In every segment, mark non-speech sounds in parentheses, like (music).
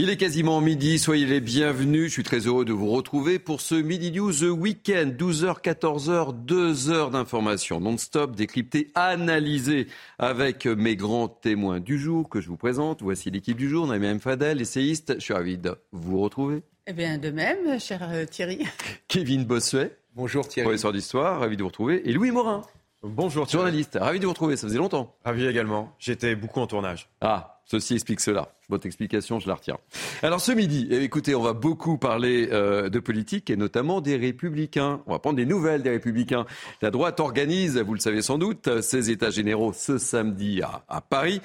Il est quasiment midi, soyez les bienvenus. Je suis très heureux de vous retrouver pour ce Midi News The Weekend. 12h, 14h, 2 heures d'information non-stop, décryptées, analysées avec mes grands témoins du jour que je vous présente. Voici l'équipe du jour. Naïm Fadel, essayiste. Je suis ravi de vous retrouver. Eh bien, de même, cher euh, Thierry. Kevin Bossuet. Bonjour Thierry. Professeur d'histoire, ravi de vous retrouver. Et Louis Morin. Bonjour Thierry. Journaliste, ravi de vous retrouver, ça faisait longtemps. Ravi également. J'étais beaucoup en tournage. Ah, ceci explique cela. Votre explication, je la retiens. Alors ce midi, eh, écoutez, on va beaucoup parler euh, de politique et notamment des républicains. On va prendre des nouvelles des républicains. La droite organise, vous le savez sans doute, ses états généraux ce samedi à, à Paris.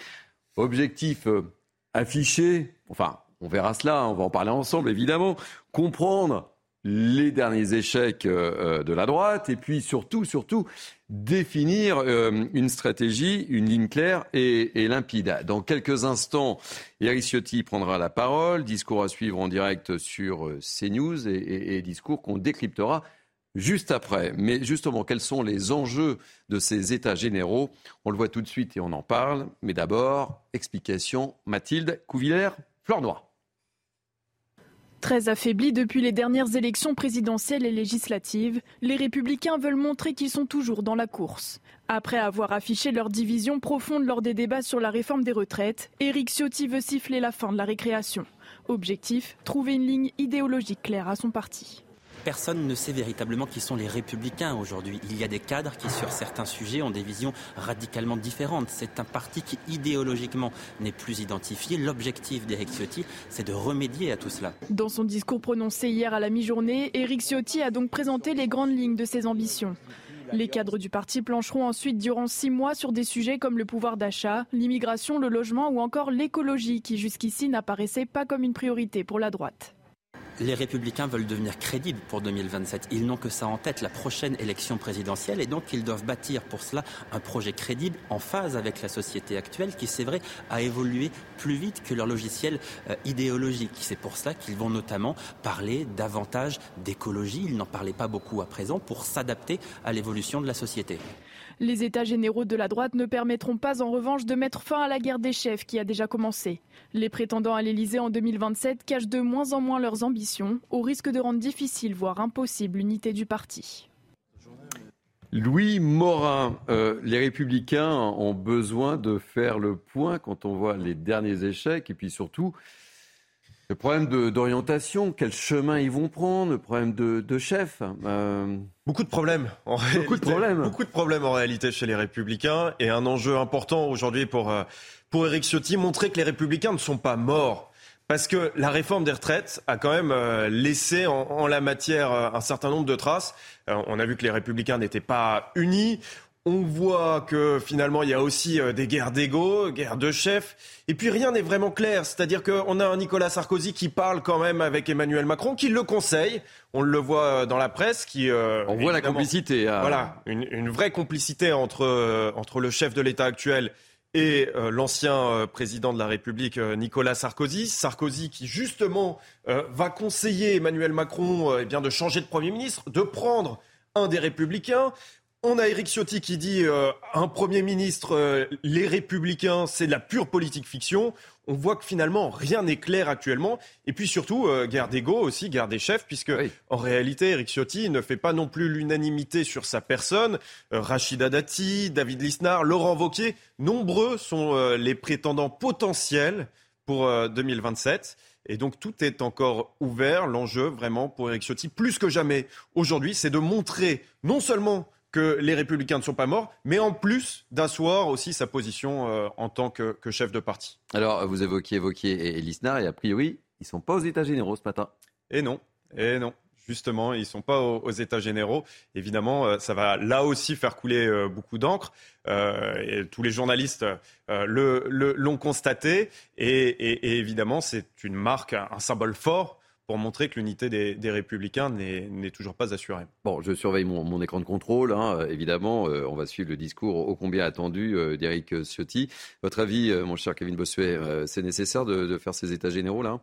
Objectif euh, affiché, enfin, on verra cela, on va en parler ensemble évidemment, comprendre les derniers échecs euh, euh, de la droite et puis surtout, surtout, définir euh, une stratégie, une ligne claire et, limpide. Dans quelques instants, Eric Ciotti prendra la parole, discours à suivre en direct sur CNews et, discours qu'on décryptera juste après. Mais justement, quels sont les enjeux de ces États généraux? On le voit tout de suite et on en parle. Mais d'abord, explication, Mathilde Couvillère, Fleur Noire. Très affaiblis depuis les dernières élections présidentielles et législatives, les républicains veulent montrer qu'ils sont toujours dans la course. Après avoir affiché leur division profonde lors des débats sur la réforme des retraites, Éric Ciotti veut siffler la fin de la récréation. Objectif, trouver une ligne idéologique claire à son parti personne ne sait véritablement qui sont les républicains aujourd'hui. Il y a des cadres qui, sur certains sujets, ont des visions radicalement différentes. C'est un parti qui, idéologiquement, n'est plus identifié. L'objectif d'Éric Ciotti, c'est de remédier à tout cela. Dans son discours prononcé hier à la mi-journée, Éric Ciotti a donc présenté les grandes lignes de ses ambitions. Les cadres du parti plancheront ensuite durant six mois sur des sujets comme le pouvoir d'achat, l'immigration, le logement ou encore l'écologie qui jusqu'ici n'apparaissait pas comme une priorité pour la droite les républicains veulent devenir crédibles pour 2027. Ils n'ont que ça en tête, la prochaine élection présidentielle, et donc ils doivent bâtir pour cela un projet crédible en phase avec la société actuelle qui, c'est vrai, a évolué plus vite que leur logiciel euh, idéologique. C'est pour cela qu'ils vont notamment parler davantage d'écologie. Ils n'en parlaient pas beaucoup à présent pour s'adapter à l'évolution de la société. Les États généraux de la droite ne permettront pas en revanche de mettre fin à la guerre des chefs qui a déjà commencé. Les prétendants à l'Elysée en 2027 cachent de moins en moins leurs ambitions, au risque de rendre difficile, voire impossible, l'unité du parti. Louis Morin, euh, les républicains ont besoin de faire le point quand on voit les derniers échecs et puis surtout le problème d'orientation, quel chemin ils vont prendre, le problème de, de chef. Euh... Beaucoup de problèmes en réalité. Beaucoup de problèmes. Beaucoup de problèmes en réalité chez les Républicains et un enjeu important aujourd'hui pour euh, pour Éric Ciotti, montrer que les Républicains ne sont pas morts. Parce que la réforme des retraites a quand même euh, laissé en, en, la matière un certain nombre de traces. on a vu que les républicains n'étaient pas unis. On voit que finalement il y a aussi euh, des guerres d'ego, guerres de chefs, et puis rien n'est vraiment clair. C'est-à-dire qu'on a un Nicolas Sarkozy qui parle quand même avec Emmanuel Macron, qui le conseille. On le voit euh, dans la presse, qui euh, on voit la complicité. Hein. Voilà, une, une, vraie complicité entre entre le chef de l'État actuel et euh, l'ancien président de la République Nicolas Sarkozy. Sarkozy qui justement va conseiller Emmanuel Macron eh bien de changer de premier ministre, de prendre un des républicains. On a Éric Ciotti qui dit euh, un Premier ministre, euh, les républicains, c'est de la pure politique fiction. On voit que finalement, rien n'est clair actuellement. Et puis surtout, euh, guerre d'ego aussi, guerre des chefs, puisque oui. en réalité, Éric Ciotti ne fait pas non plus l'unanimité sur sa personne. Euh, Rachida Dati, David Lisnard, Laurent Vauquier, nombreux sont les prétendants potentiels pour 2027. Et donc tout est encore ouvert. L'enjeu vraiment pour Éric Ciotti, plus que jamais aujourd'hui, c'est de montrer non seulement que les républicains ne sont pas morts, mais en plus d'asseoir aussi sa position euh, en tant que, que, chef de parti. Alors, vous évoquiez et Lisnard, et a priori, ils ne sont pas aux États généraux ce matin. Et non, et non. Justement, ils ne sont pas aux, États généraux. Évidemment, ça va là aussi faire couler beaucoup d'encre. et tous les journalistes l'ont constaté. Et, évidemment, c'est une marque, un symbole fort pour montrer que l'unité des, républicains n'est toujours pas assurée. Bon, je surveille mon, écran de contrôle, hein, évidemment. Euh, on va suivre le discours ô combien attendu euh, d'Éric Ciotti. Votre avis, euh, mon cher Kevin Bossuet, c'est nécessaire de, faire ces états généraux là?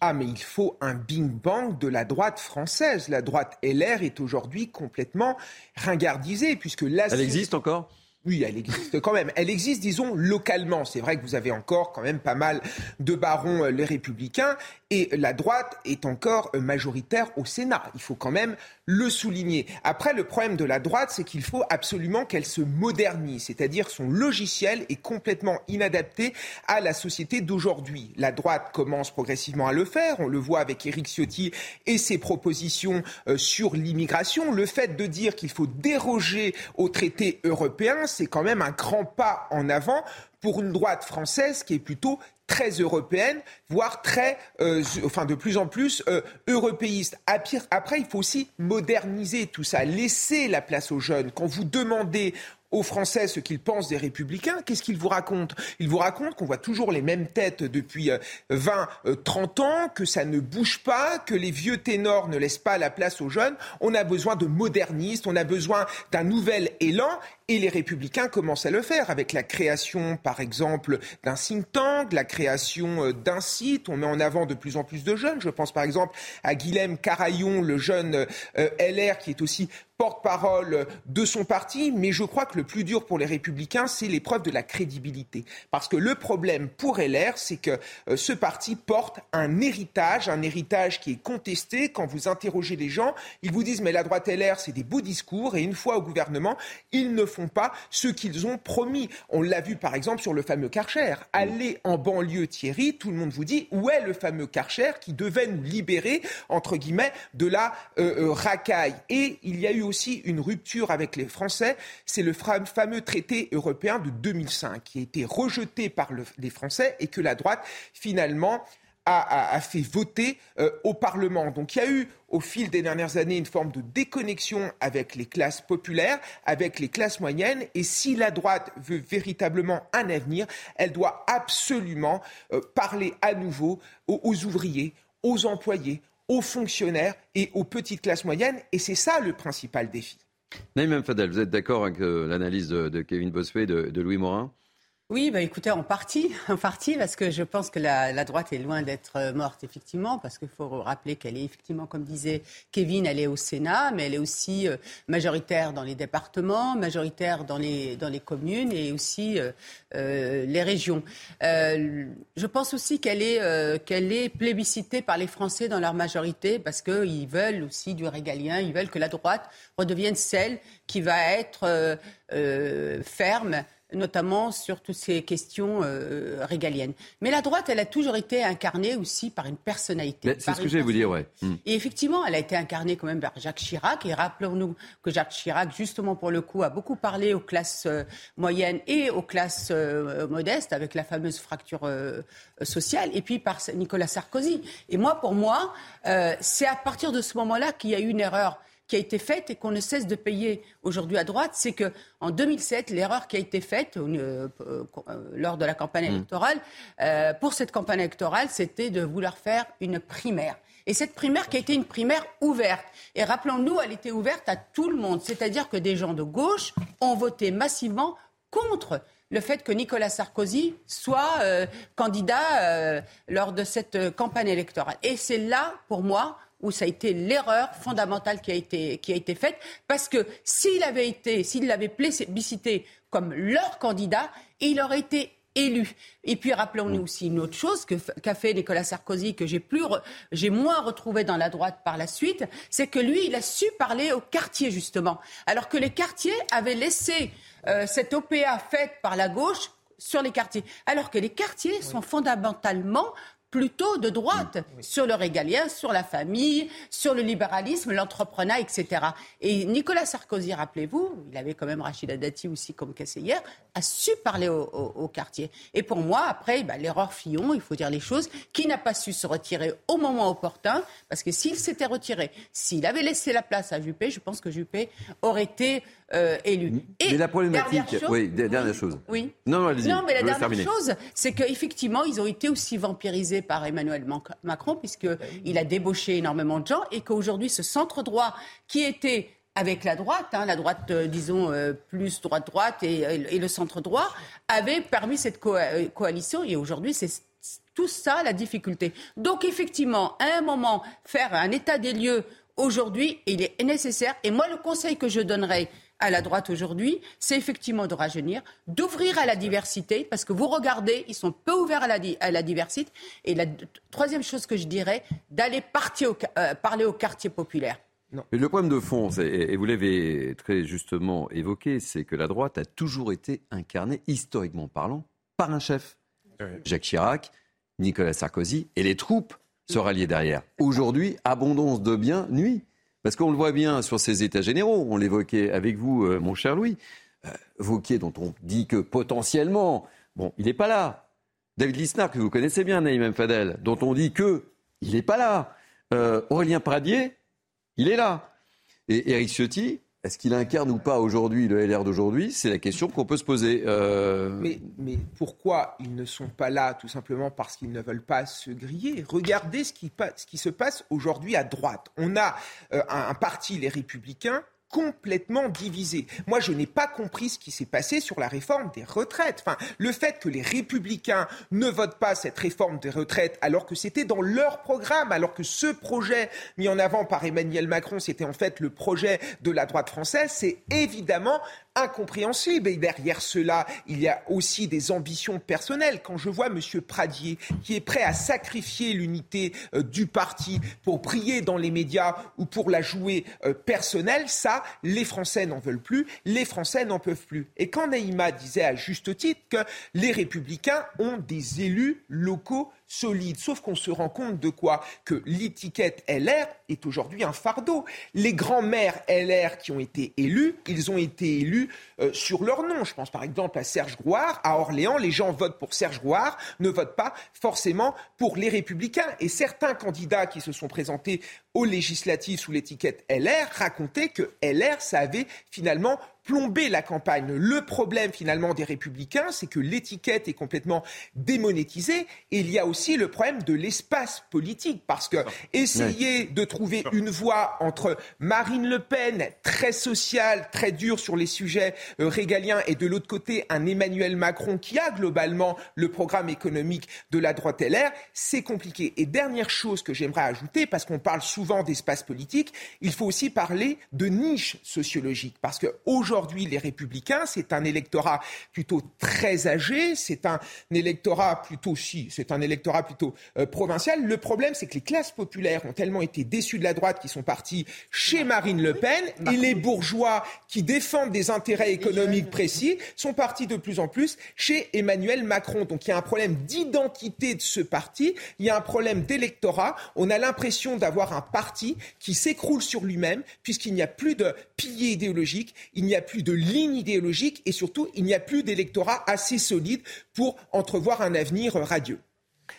Ah, mais il faut un bing-bang de la droite française. La droite LR est aujourd'hui complètement ringardisée, puisque là... Elle existe encore? Oui, elle existe quand même. Elle existe, disons, localement. C'est vrai que vous avez encore quand même pas mal de barons, les républicains, et la droite est encore majoritaire au Sénat. Il faut quand même le souligner. Après, le problème de la droite, c'est qu'il faut absolument qu'elle se modernise, c'est-à-dire son logiciel est complètement inadapté à la société d'aujourd'hui. La droite commence progressivement à le faire, on le voit avec Éric Ciotti et ses propositions euh, sur l'immigration. Le fait de dire qu'il faut déroger aux traités européens, c'est quand même un grand pas en avant pour une droite française qui est plutôt très européenne, voire très, euh, enfin de plus en plus euh, européiste. Après, il faut aussi moderniser tout ça, laisser la place aux jeunes. Quand vous demandez aux Français ce qu'ils pensent des républicains, qu'est-ce qu'ils vous racontent? Ils vous racontent qu'on voit toujours les mêmes têtes depuis 20, euh, 30 ans, que ça ne bouge pas, que les vieux ténors ne laissent pas la place aux jeunes. On a besoin de modernistes, on a besoin d'un nouvel élan. Et les républicains commencent à le faire avec la création, par exemple, d'un think tank, la création euh, d'un site. On met en avant de plus en plus de jeunes. Je pense par exemple à Guilhem Carayon, le jeune euh, LR qui est aussi porte-parole de son parti, mais je crois que le plus dur pour les républicains, c'est l'épreuve de la crédibilité. Parce que le problème pour LR, c'est que euh, ce parti porte un héritage, un héritage qui est contesté. Quand vous interrogez les gens, ils vous disent mais la droite LR, c'est des beaux discours, et une fois au gouvernement, ils ne font pas ce qu'ils ont promis. On l'a vu par exemple sur le fameux Karcher. Allez en banlieue Thierry, tout le monde vous dit où est le fameux Karcher qui devait nous libérer, entre guillemets, de la euh, euh, racaille? Et il y a eu aussi une rupture avec les Français. C'est le fameux traité européen de 2005 qui a été rejeté par les Français et que la droite, finalement, a, fait voter euh, au Parlement. Donc il y a eu au fil des dernières années une forme de déconnexion avec les classes populaires, avec les classes moyennes. Et si la droite veut véritablement un avenir, elle doit absolument euh, parler à nouveau aux ouvriers, aux employés, aux fonctionnaires et aux petites classes moyennes. Et c'est ça le principal défi. Naïm Fadel, vous êtes d'accord avec euh, l'analyse de, Kevin Bossuet et de Louis Morin? Oui, bah écoutez, en partie, (laughs) en partie, parce que je pense que la, droite est loin d'être euh, morte, effectivement, parce qu'il faut rappeler qu'elle est effectivement, comme disait Kevin, elle est au Sénat, mais elle est aussi euh, majoritaire dans les départements, majoritaire dans les, dans les communes et aussi euh, les régions. je pense aussi qu'elle est, qu'elle est plébiscitée par les Français dans leur majorité, parce qu'ils veulent aussi du régalien, ils veulent que la droite redevienne celle qui va être ferme notamment sur toutes ces questions euh, régaliennes. Mais la droite, elle a toujours été incarnée aussi par une personnalité. C'est ce que je vais vous dire, ouais. Hmm. Et effectivement, elle a été incarnée quand même par Jacques Chirac. Et rappelons-nous que Jacques Chirac, justement pour le coup, a beaucoup parlé aux classes euh, moyennes et aux classes euh, modestes, avec la fameuse fracture sociale, et puis par Nicolas Sarkozy. Et moi, pour moi, c'est à partir de ce moment-là qu'il y a eu une erreur qui a été faite et qu'on ne cesse de payer aujourd'hui à droite, c'est que en 2007, l'erreur qui a été faite euh, euh, lors de la campagne mmh. électorale, euh, pour cette campagne électorale, c'était de vouloir faire une primaire. Et cette primaire qui a été une primaire ouverte. Et rappelons-nous, elle était ouverte à tout le monde. C'est-à-dire que des gens de gauche ont voté massivement contre le fait que Nicolas Sarkozy soit candidat lors de cette campagne électorale. Et c'est là, pour moi, où ça a été l'erreur fondamentale qui a été, qui a été faite, parce que s'il avait été, s'il l'avait plébiscité comme leur candidat, il aurait été élu. Et puis rappelons-nous aussi une autre chose qu'a fait Nicolas Sarkozy, que j'ai plus, j'ai moins retrouvé dans la droite par la suite, c'est que lui, il a su parler aux quartiers justement, alors que les quartiers avaient laissé euh, cette OPA faite par la gauche sur les quartiers, alors que les quartiers sont fondamentalement plutôt de droite sur le régalien, sur la famille, sur le libéralisme, l'entrepreneuriat, etc. Et Nicolas Sarkozy, rappelez-vous, il avait quand même Rachida Dati aussi comme conseillère, a su parler au, quartier. Et pour moi, après, bah, l'erreur Fillon, il faut dire les choses, qui n'a pas su se retirer au moment opportun, parce que s'il s'était retiré, s'il avait laissé la place à Juppé, je pense que Juppé aurait été euh, élu. Et mais la problématique, oui, dernière chose. Oui. Non, non, non mais la dernière chose, c'est qu'effectivement, ils ont été aussi vampirisés par Emmanuel Macron, puisqu'il a débauché énormément de gens, et qu'aujourd'hui, ce centre droit qui était avec la droite, hein, la droite, euh, disons, euh, plus droite-droite et, le centre droit, avait permis cette coalition. Et aujourd'hui, c'est tout ça la difficulté. Donc, effectivement, à un moment, faire un état des lieux aujourd'hui, il est nécessaire. Et moi, le conseil que je donnerais à la droite aujourd'hui, c'est effectivement de rajeunir, d'ouvrir à la diversité, parce que vous regardez, ils sont peu ouverts à la, à la diversité. Et la troisième chose que je dirais, d'aller euh, parler au quartier populaire. Mais le problème de fond, et vous l'avez très justement évoqué, c'est que la droite a toujours été incarnée, historiquement parlant, par un chef. Jacques Chirac, Nicolas Sarkozy, et les troupes se ralliaient derrière. Aujourd'hui, abondance de biens nuit. Parce qu'on le voit bien sur ces états généraux, on l'évoquait avec vous, euh, mon cher Louis, euh, Vauquier, dont on dit que potentiellement, bon, il n'est pas là. David Lisnard, que vous connaissez bien, Naïm Fadel, dont on dit que il n'est pas là. Euh, Aurélien Pradier, il est là. Et Éric Ciotti, est-ce qu'il incarne ou pas aujourd'hui le LR d'aujourd'hui? C'est la question qu'on peut se poser. Euh, mais, pourquoi ils ne sont pas là? Tout simplement parce qu'ils ne veulent pas se griller. Regardez ce qui, se passe aujourd'hui à droite. On a euh, un parti, les Républicains, complètement divisé. Moi, je n'ai pas compris ce qui s'est passé sur la réforme des retraites. Enfin, le fait que les républicains ne votent pas cette réforme des retraites alors que c'était dans leur programme, alors que ce projet mis en avant par Emmanuel Macron, c'était en fait le projet de la droite française, c'est évidemment incompréhensible. Et derrière cela, il y a aussi des ambitions personnelles. Quand je vois M. Pradier, qui est prêt à sacrifier l'unité euh, du parti pour briller dans les médias ou pour la jouer euh, personnelle, ça, les Français n'en veulent plus, les Français n'en peuvent plus. Et quand Neymar disait à juste titre que les républicains ont des élus locaux solide. Sauf qu'on se rend compte de quoi Que l'étiquette LR est aujourd'hui un fardeau. Les grands-mères LR qui ont été élus, ils ont été élus euh, sur leur nom. Je pense par exemple à Serge Grouard. À Orléans, les gens votent pour Serge Grouard, ne votent pas forcément pour les Républicains. Et certains candidats qui se sont présentés aux législatives sous l'étiquette LR racontaient que LR, ça avait finalement plomber la campagne. Le problème finalement des républicains, c'est que l'étiquette est complètement démonétisée et il y a aussi le problème de l'espace politique parce que essayer de trouver une voie entre Marine Le Pen, très sociale, très dure sur les sujets euh, régaliens et de l'autre côté un Emmanuel Macron qui a globalement le programme économique de la droite LR, c'est compliqué. Et dernière chose que j'aimerais ajouter, parce qu'on parle souvent d'espace politique, il faut aussi parler de niche sociologique parce que aujourd'hui les républicains, c'est un électorat plutôt très âgé, c'est un électorat plutôt si, c'est un électorat plutôt euh, provincial. Le problème, c'est que les classes populaires ont tellement été déçues de la droite qu'ils sont partis chez Marine Le Pen et les bourgeois qui défendent des intérêts économiques précis sont partis de plus en plus chez Emmanuel Macron. Donc il y a un problème d'identité de ce parti, il y a un problème d'électorat. On a l'impression d'avoir un parti qui s'écroule sur lui-même puisqu'il n'y a plus de pilier idéologique, il n'y a plus de ligne idéologique et surtout, il n'y a plus d'électorat assez solide pour entrevoir un avenir radieux.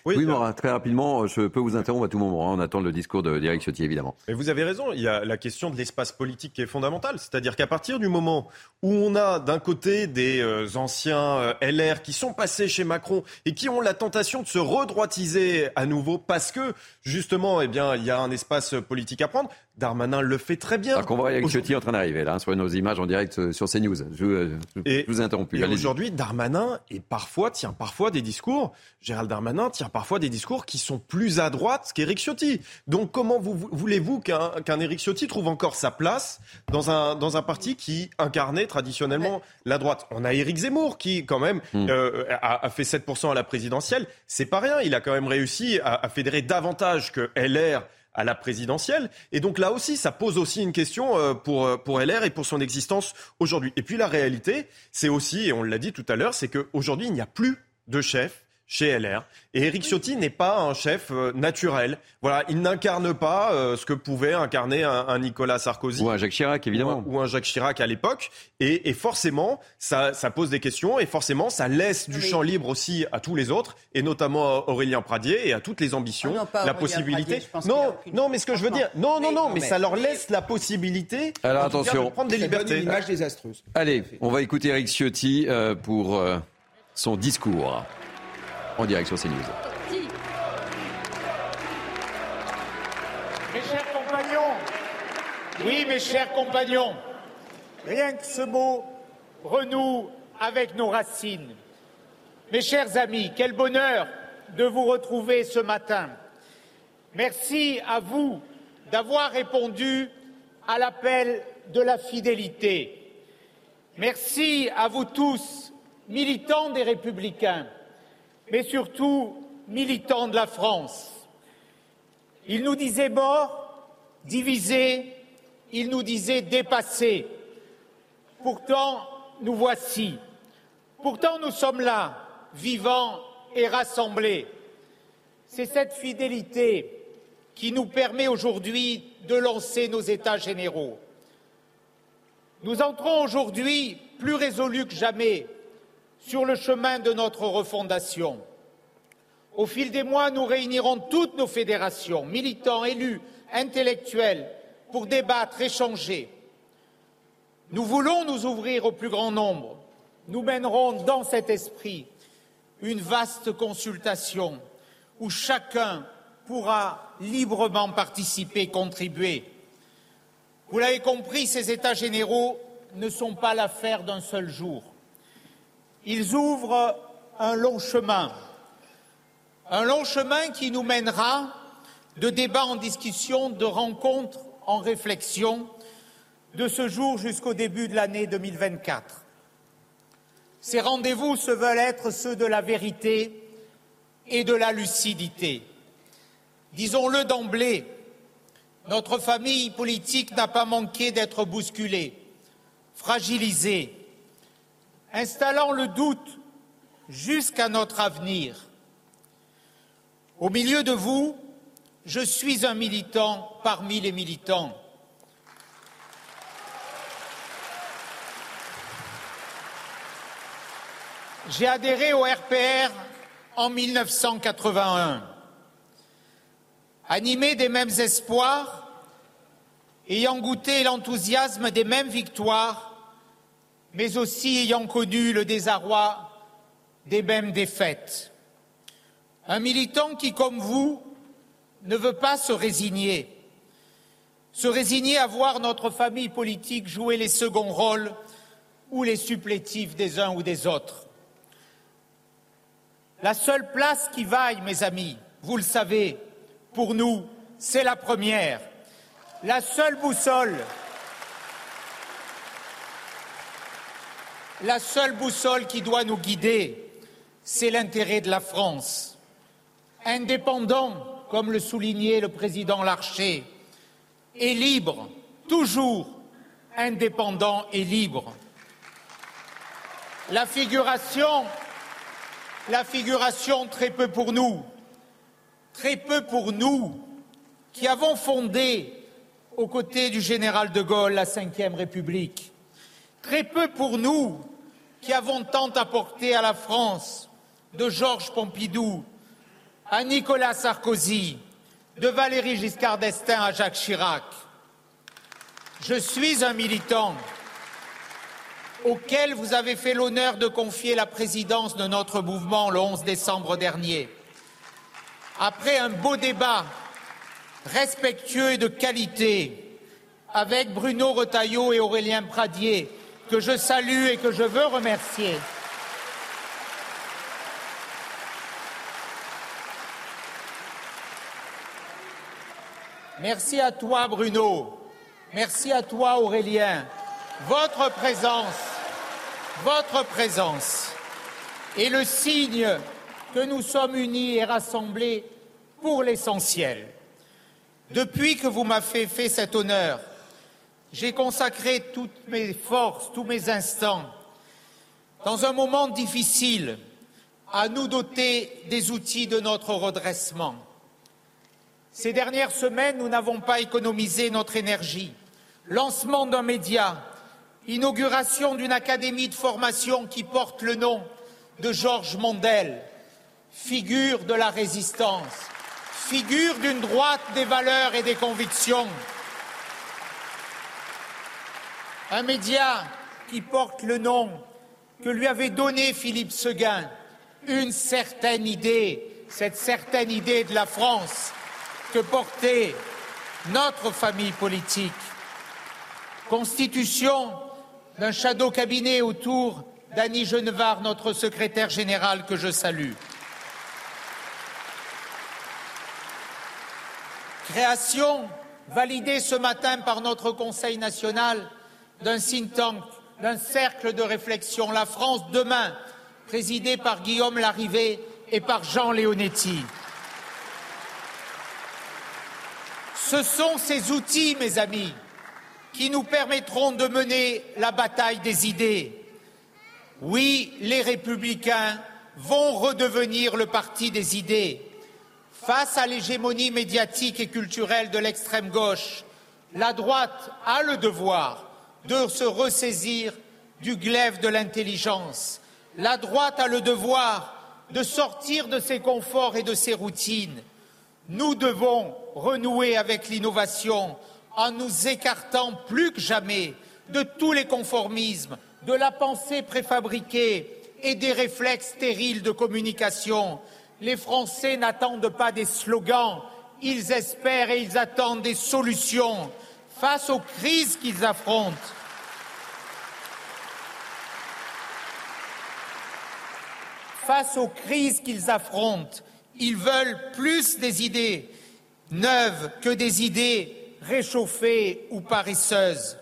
Oui, Morin, très rapidement, je peux vous interrompre à tout moment. Hein. On attend le discours d'Éric Ciotti, évidemment. Mais vous avez raison, il y a la question de l'espace politique qui est fondamentale. C'est-à-dire qu'à partir du moment où on a d'un côté des euh, anciens euh, LR qui sont passés chez Macron et qui ont la tentation de se redroitiser à nouveau parce que, justement, eh bien, il y a un espace politique à prendre, Darmanin le fait très bien. Alors qu'on voit Eric Ciotti en train d'arriver là, sur nos images en direct euh, sur CNews. Je, je, vous ai interrompu. Et aujourd'hui, Darmanin et parfois tient parfois des discours. Gérald Darmanin tient parfois des discours qui sont plus à droite qu'Eric Ciotti. Donc comment vous, voulez-vous qu'un qu'un Éric Ciotti trouve encore sa place dans un dans un parti qui incarnait traditionnellement la droite? On a Éric Zemmour qui quand même hmm. euh, a, fait 7% à la présidentielle. C'est pas rien. Il a quand même réussi à, à fédérer davantage que LR à la présidentielle. Et donc là aussi, ça pose aussi une question euh, pour, euh, pour LR et pour son existence aujourd'hui. Et puis la réalité, c'est aussi, et on l'a dit tout à l'heure, c'est qu'aujourd'hui, il n'y a plus de chef chez LR. Et Éric Ciotti n'est pas un chef euh, naturel. Voilà, il n'incarne pas euh, ce que pouvait incarner un, Nicolas Sarkozy. Ou un Jacques Chirac, évidemment. Ou un, Jacques Chirac à l'époque. Et, forcément, ça, pose des questions et forcément, ça laisse du champ libre aussi à tous les autres, et notamment à Aurélien Pradier et à toutes les ambitions, ah la possibilité. non, non, mais ce que je veux dire, non, non, non, mais, ça leur laisse la possibilité Alors, attention. de prendre des libertés. Une image désastreuse. Allez, on va écouter Éric Ciotti euh, pour son discours en direct sur. Mes chers compagnons, oui, mes chers compagnons, rien que ce mot renoue avec nos racines. Mes chers amis, quel bonheur de vous retrouver ce matin. Merci à vous d'avoir répondu à l'appel de la fidélité. Merci à vous tous, militants des Républicains, mais surtout militants de la France. Il nous disait mort, divisé, il nous disait dépassé. Pourtant, nous voici. Pourtant, nous sommes là, vivants et rassemblés. C'est cette fidélité qui nous permet aujourd'hui de lancer nos États généraux. Nous entrons aujourd'hui plus résolus que jamais sur le chemin de notre refondation. Au fil des mois, nous réunirons toutes nos fédérations, militants, élus, intellectuels, pour débattre, échanger. Nous voulons nous ouvrir au plus grand nombre. Nous mènerons dans cet esprit une vaste consultation où chacun pourra librement participer, contribuer. Vous l'avez compris, ces États généraux ne sont pas l'affaire d'un seul jour. Ils ouvrent un long chemin, un long chemin qui nous mènera de débats en discussion, de rencontres en réflexion, de ce jour jusqu'au début de l'année 2024. Ces rendez-vous se veulent être ceux de la vérité et de la lucidité. Disons-le d'emblée, notre famille politique n'a pas manqué d'être bousculée, fragilisée, installant le doute jusqu'à notre avenir. Au milieu de vous, je suis un militant parmi les militants. J'ai adhéré au RPR en 1981. Animé des mêmes espoirs, ayant goûté l'enthousiasme des mêmes victoires, mais aussi ayant connu le désarroi des mêmes défaites. Un militant qui, comme vous, ne veut pas se résigner, se résigner à voir notre famille politique jouer les seconds rôles ou les supplétifs des uns ou des autres. La seule place qui vaille, mes amis, vous le savez, pour nous, c'est la première. La seule boussole La seule boussole qui doit nous guider, c'est l'intérêt de la France. Indépendant, comme le soulignait le président Larcher, et libre, toujours indépendant et libre. La figuration, la figuration très peu pour nous, très peu pour nous, qui avons fondé, aux côtés du général de Gaulle, la Ve République. Très peu pour nous qui avons tant apporté à la France, de Georges Pompidou à Nicolas Sarkozy, de Valéry Giscard d'Estaing à Jacques Chirac. Je suis un militant auquel vous avez fait l'honneur de confier la présidence de notre mouvement le 11 décembre dernier. Après un beau débat respectueux et de qualité avec Bruno Retailleau et Aurélien Pradier, que je salue et que je veux remercier. Merci à toi, Bruno. Merci à toi, Aurélien. Votre présence, votre présence est le signe que nous sommes unis et rassemblés pour l'essentiel. Depuis que vous m'avez fait cet honneur, j'ai consacré toutes mes forces, tous mes instants, dans un moment difficile, à nous doter des outils de notre redressement. Ces dernières semaines, nous n'avons pas économisé notre énergie. Lancement d'un média, inauguration d'une académie de formation qui porte le nom de Georges Mondel, figure de la résistance, figure d'une droite des valeurs et des convictions. Un média qui porte le nom que lui avait donné Philippe Seguin, une certaine idée, cette certaine idée de la France que portait notre famille politique. Constitution d'un shadow cabinet autour d'Annie Genevard, notre secrétaire général que je salue. Création validée ce matin par notre Conseil national d'un think tank, d'un cercle de réflexion, la France demain, présidé par Guillaume Larrivé et par Jean Leonetti. Ce sont ces outils, mes amis, qui nous permettront de mener la bataille des idées. Oui, les républicains vont redevenir le parti des idées. Face à l'hégémonie médiatique et culturelle de l'extrême gauche, la droite a le devoir de se ressaisir du glaive de l'intelligence. La droite a le devoir de sortir de ses conforts et de ses routines. Nous devons renouer avec l'innovation en nous écartant plus que jamais de tous les conformismes, de la pensée préfabriquée et des réflexes stériles de communication. Les Français n'attendent pas des slogans, ils espèrent et ils attendent des solutions face aux crises qu'ils affrontent. Face aux crises qu'ils affrontent, ils veulent plus des idées neuves que des idées réchauffées ou paresseuses.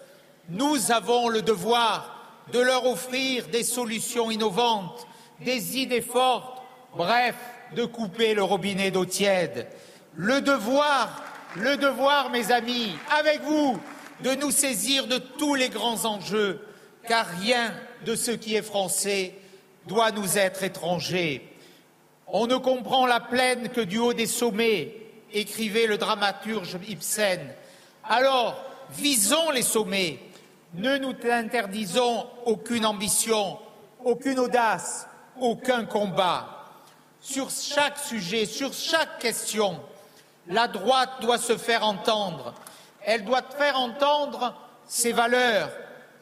Nous avons le devoir de leur offrir des solutions innovantes, des idées fortes, bref, de couper le robinet d'eau tiède. Le devoir, le devoir, mes amis, avec vous, de nous saisir de tous les grands enjeux, car rien de ce qui est français doit nous être étranger. On ne comprend la plaine que du haut des sommets, écrivait le dramaturge Ibsen. Alors, visons les sommets, ne nous interdisons aucune ambition, aucune audace, aucun combat. Sur chaque sujet, sur chaque question, la droite doit se faire entendre. Elle doit faire entendre ses valeurs,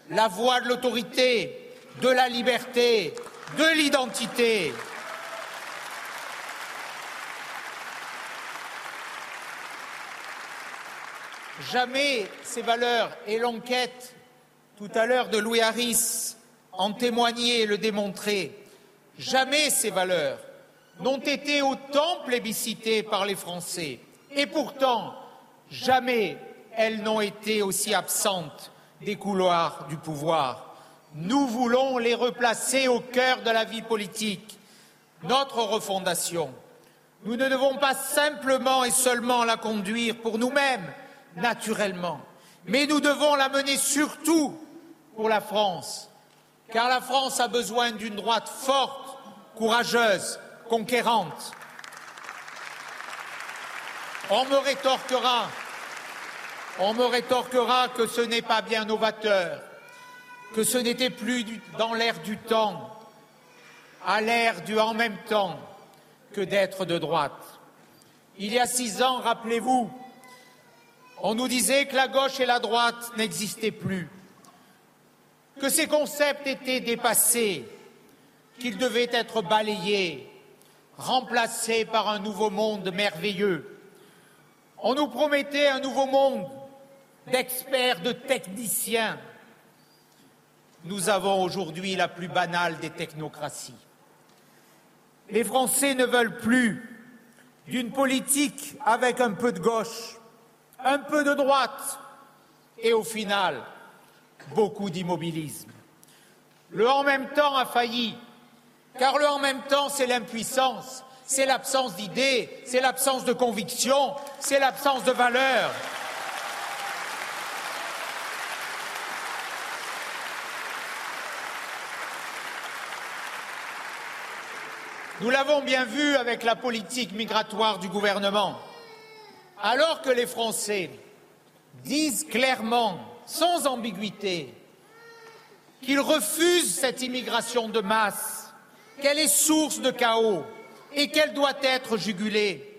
la voix de l'autorité, de la liberté, de l'identité. Jamais ces valeurs et l'enquête tout à l'heure de Louis Harris en témoignaient et le démontraient. Jamais ces valeurs n'ont été autant plébiscitées par les Français. Et pourtant, jamais elles n'ont été aussi absentes des couloirs du pouvoir. Nous voulons les replacer au cœur de la vie politique. Notre refondation, nous ne devons pas simplement et seulement la conduire pour nous-mêmes, naturellement, mais nous devons la mener surtout pour la France, car la France a besoin d'une droite forte, courageuse, conquérante. On me rétorquera, on me rétorquera que ce n'est pas bien novateur, que ce n'était plus dans l'air du temps, à l'air du en même temps, que d'être de droite. Il y a six ans, rappelez-vous, on nous disait que la gauche et la droite n'existaient plus, que ces concepts étaient dépassés, qu'ils devaient être balayés, remplacés par un nouveau monde merveilleux. On nous promettait un nouveau monde d'experts, de techniciens. Nous avons aujourd'hui la plus banale des technocraties. Les Français ne veulent plus d'une politique avec un peu de gauche, un peu de droite et au final beaucoup d'immobilisme. Le en même temps a failli, car le en même temps c'est l'impuissance, c'est l'absence d'idées, c'est l'absence de conviction, c'est l'absence de valeurs. Nous l'avons bien vu avec la politique migratoire du gouvernement. Alors que les Français disent clairement, sans ambiguïté, qu'ils refusent cette immigration de masse, qu'elle est source de chaos et qu'elle doit être jugulée,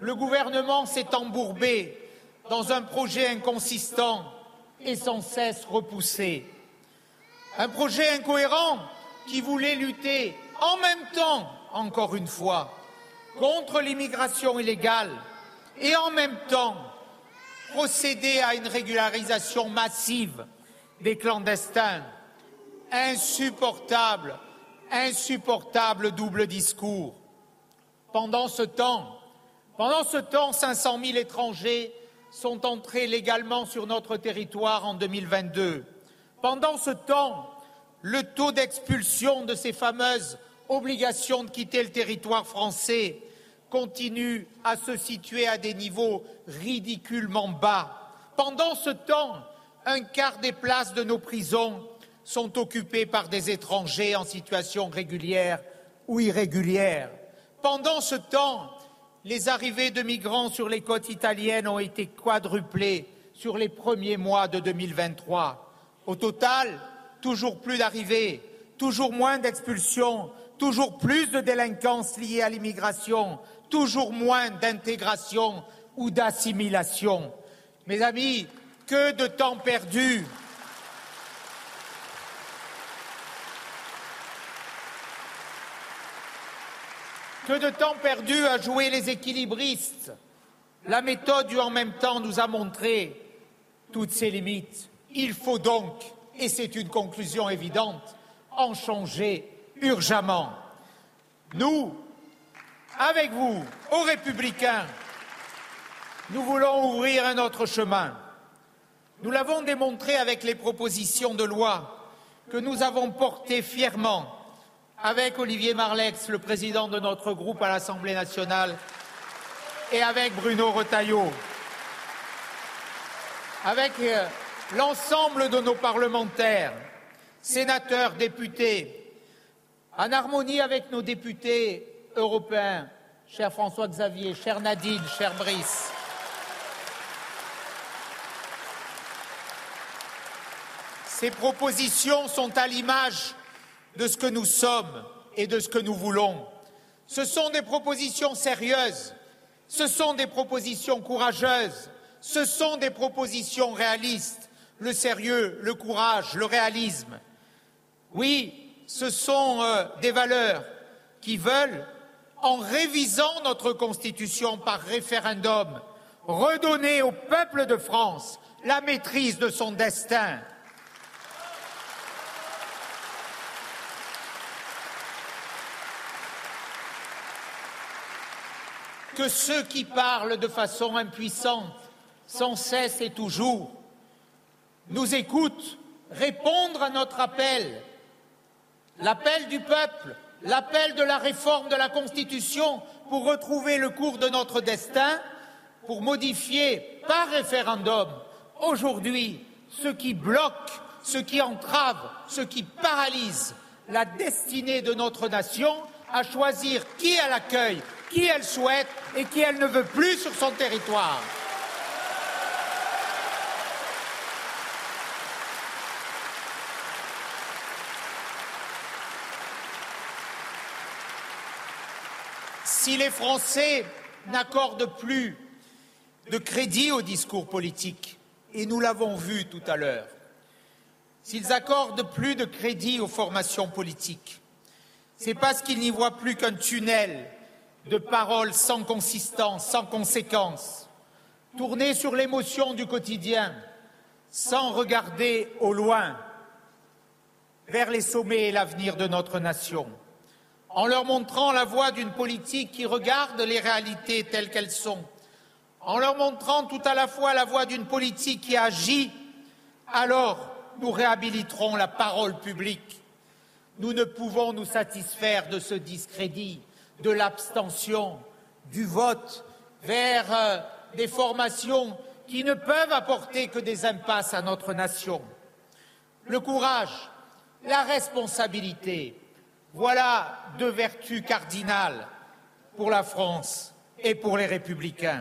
le gouvernement s'est embourbé dans un projet inconsistant et sans cesse repoussé. Un projet incohérent qui voulait lutter en même temps, encore une fois, contre l'immigration illégale et en même temps procéder à une régularisation massive des clandestins. Insupportable, insupportable double discours. Pendant ce temps, pendant ce temps, 500 000 étrangers sont entrés légalement sur notre territoire en 2022. Pendant ce temps, le taux d'expulsion de ces fameuses obligations de quitter le territoire français continue à se situer à des niveaux ridiculement bas. Pendant ce temps, un quart des places de nos prisons sont occupées par des étrangers en situation régulière ou irrégulière. Pendant ce temps, les arrivées de migrants sur les côtes italiennes ont été quadruplées sur les premiers mois de 2023. Au total, toujours plus d'arrivées, toujours moins d'expulsions, toujours plus de délinquance liée à l'immigration, toujours moins d'intégration ou d'assimilation. Mes amis, que de temps perdu Que de temps perdu à jouer les équilibristes. La méthode du en même temps nous a montré toutes ses limites. Il faut donc, et c'est une conclusion évidente, en changer urgemment. Nous, avec vous, aux républicains, nous voulons ouvrir un autre chemin. Nous l'avons démontré avec les propositions de loi que nous avons portées fièrement avec Olivier Marlex, le président de notre groupe à l'Assemblée nationale, et avec Bruno Retailleau, avec euh, l'ensemble de nos parlementaires, sénateurs, députés, en harmonie avec nos députés européens, cher François Xavier, cher Nadine, cher Brice. Ces propositions sont à l'image de ce que nous sommes et de ce que nous voulons. Ce sont des propositions sérieuses, ce sont des propositions courageuses, ce sont des propositions réalistes, le sérieux, le courage, le réalisme. Oui, ce sont euh, des valeurs qui veulent, en révisant notre Constitution par référendum, redonner au peuple de France la maîtrise de son destin, que ceux qui parlent de façon impuissante, sans cesse et toujours, nous écoutent répondre à notre appel, l'appel du peuple, l'appel de la réforme de la Constitution pour retrouver le cours de notre destin, pour modifier par référendum aujourd'hui ce qui bloque, ce qui entrave, ce qui paralyse la destinée de notre nation à choisir qui elle accueille, qui elle souhaite et qui elle ne veut plus sur son territoire. Si les Français n'accordent plus de crédit au discours politique, et nous l'avons vu tout à l'heure, s'ils accordent plus de crédit aux formations politiques, c'est parce qu'ils n'y voient plus qu'un tunnel de paroles sans consistance, sans conséquence, tournées sur l'émotion du quotidien, sans regarder au loin vers les sommets et l'avenir de notre nation, en leur montrant la voie d'une politique qui regarde les réalités telles qu'elles sont, en leur montrant tout à la fois la voie d'une politique qui agit, alors nous réhabiliterons la parole publique. Nous ne pouvons nous satisfaire de ce discrédit de l'abstention, du vote, vers euh, des formations qui ne peuvent apporter que des impasses à notre nation. Le courage, la responsabilité, Voilà deux vertus cardinales pour la France et pour les républicains.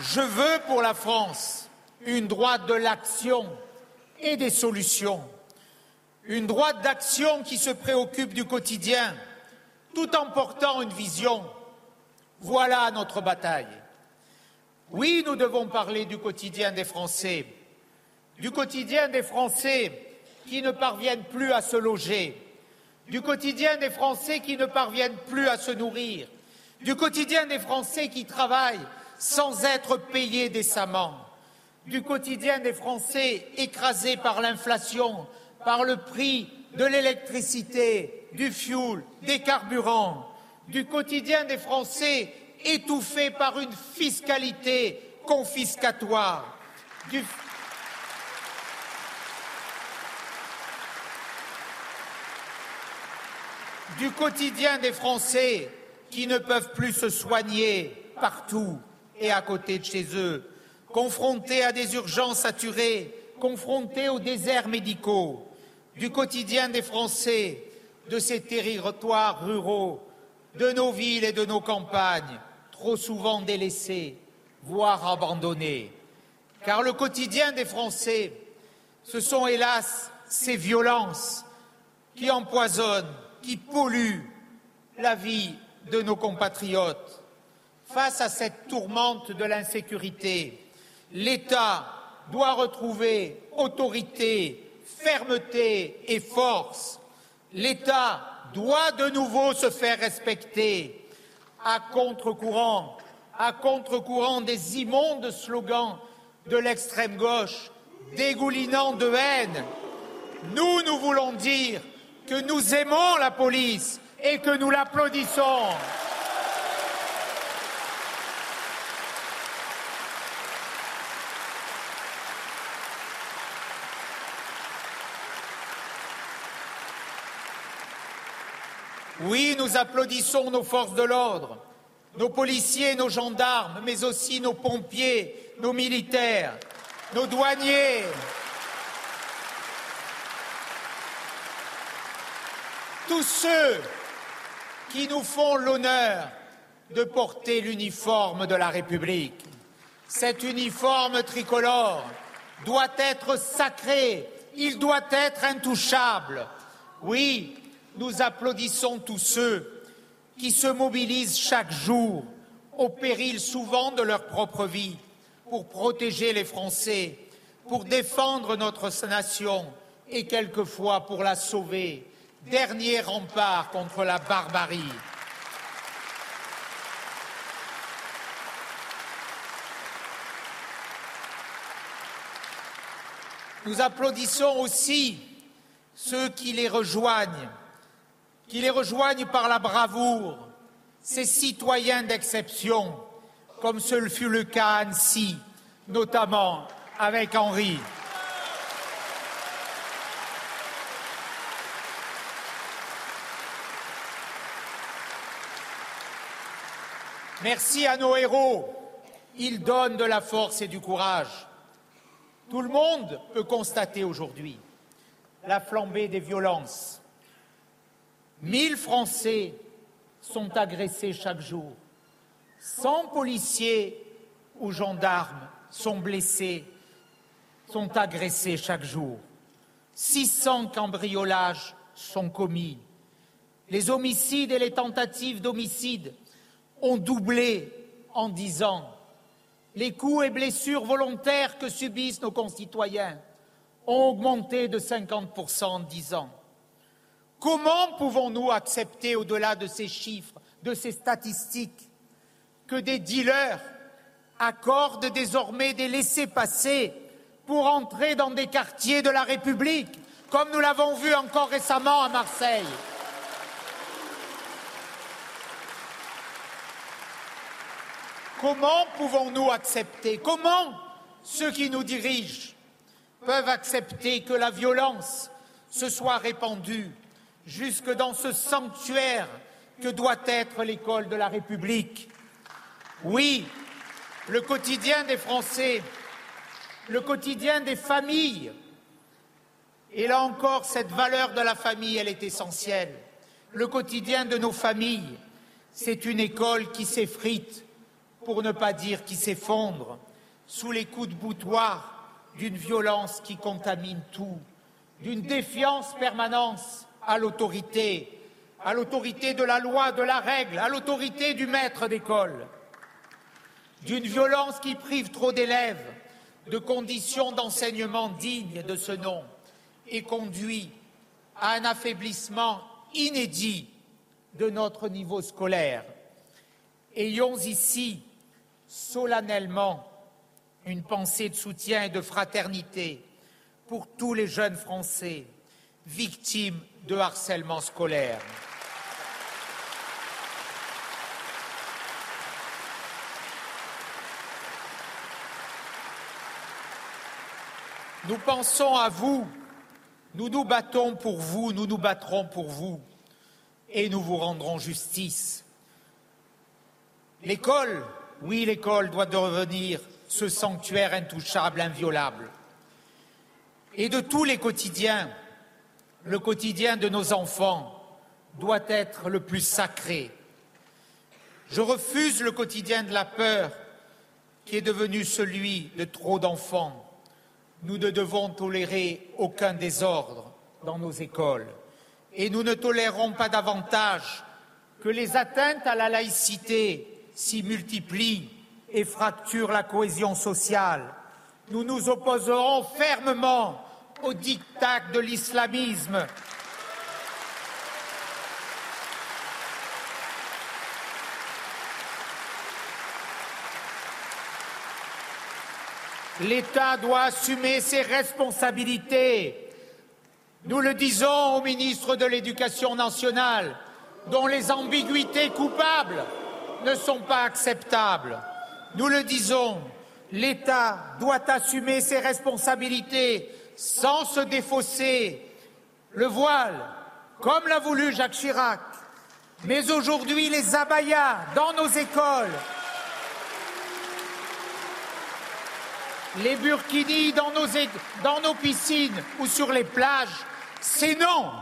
Je veux pour la France une droite de l'action et des solutions, une droite d'action qui se préoccupe du quotidien tout en portant une vision. Voilà notre bataille. Oui, nous devons parler du quotidien des Français, du quotidien des Français qui ne parviennent plus à se loger, du quotidien des Français qui ne parviennent plus à se nourrir, du quotidien des Français qui travaillent sans être payés décemment, du quotidien des Français écrasés par l'inflation, par le prix de l'électricité, du fioul, des carburants, du quotidien des Français étouffés par une fiscalité confiscatoire, du, du quotidien des Français qui ne peuvent plus se soigner partout et à côté de chez eux, confrontés à des urgences saturées, confrontés aux déserts médicaux, du quotidien des Français, de ces territoires ruraux, de nos villes et de nos campagnes, trop souvent délaissés, voire abandonnés. Car le quotidien des Français, ce sont hélas ces violences qui empoisonnent, qui polluent la vie de nos compatriotes. Face à cette tourmente de l'insécurité, l'État doit retrouver autorité, fermeté et force. L'État doit de nouveau se faire respecter à contre-courant, à contre-courant des immondes slogans de l'extrême gauche, dégoulinant de haine. Nous, nous voulons dire que nous aimons la police et que nous l'applaudissons. Oui, nous applaudissons nos forces de l'ordre, nos policiers, nos gendarmes, mais aussi nos pompiers, nos militaires, nos douaniers. Tous ceux qui nous font l'honneur de porter l'uniforme de la République. Cet uniforme tricolore doit être sacré, il doit être intouchable. Oui, nous applaudissons tous ceux qui se mobilisent chaque jour, au péril souvent de leur propre vie, pour protéger les Français, pour défendre notre nation et quelquefois pour la sauver, dernier rempart contre la barbarie. Nous applaudissons aussi ceux qui les rejoignent qui les rejoignent par la bravoure, ces citoyens d'exception, comme ce fut le cas à Annecy, notamment avec Henri. Merci à nos héros. Ils donnent de la force et du courage. Tout le monde peut constater aujourd'hui la flambée des violences, Mille Français sont agressés chaque jour. Cent policiers ou gendarmes sont blessés, sont agressés chaque jour. 600 cambriolages sont commis. Les homicides et les tentatives d'homicide ont doublé en dix ans. Les coups et blessures volontaires que subissent nos concitoyens ont augmenté de 50% en dix ans. Comment pouvons-nous accepter, au-delà de ces chiffres, de ces statistiques, que des dealers accordent désormais des laissés-passer pour entrer dans des quartiers de la République, comme nous l'avons vu encore récemment à Marseille? Comment pouvons-nous accepter? Comment ceux qui nous dirigent peuvent accepter que la violence se soit répandue jusque dans ce sanctuaire que doit être l'école de la République. Oui, le quotidien des Français le quotidien des familles. Et là encore, cette valeur de la famille, elle est essentielle. Le quotidien de nos familles, c'est une école qui s'effrite, pour ne pas dire qui s'effondre, sous les coups de boutoir d'une violence qui contamine tout, d'une défiance permanente à l'autorité, à l'autorité de la loi, de la règle, à l'autorité du maître d'école, d'une violence qui prive trop d'élèves de conditions d'enseignement dignes de ce nom et conduit à un affaiblissement inédit de notre niveau scolaire. Ayons ici solennellement une pensée de soutien et de fraternité pour tous les jeunes Français victimes de harcèlement scolaire. Nous pensons à vous, nous nous battons pour vous, nous nous battrons pour vous et nous vous rendrons justice. L'école, oui, l'école doit devenir ce sanctuaire intouchable, inviolable. Et de tous les quotidiens, le quotidien de nos enfants doit être le plus sacré. Je refuse le quotidien de la peur qui est devenu celui de trop d'enfants nous ne devons tolérer aucun désordre dans nos écoles et nous ne tolérerons pas davantage que les atteintes à la laïcité s'y multiplient et fracturent la cohésion sociale. Nous nous opposerons fermement au diktat de l'islamisme L'État doit assumer ses responsabilités. Nous le disons au ministre de l'Éducation nationale, dont les ambiguïtés coupables ne sont pas acceptables. Nous le disons, l'État doit assumer ses responsabilités sans se défausser. Le voile, comme l'a voulu Jacques Chirac, mais aujourd'hui les abayas dans nos écoles, les burkinis dans nos, dans nos piscines ou sur les plages, c'est non.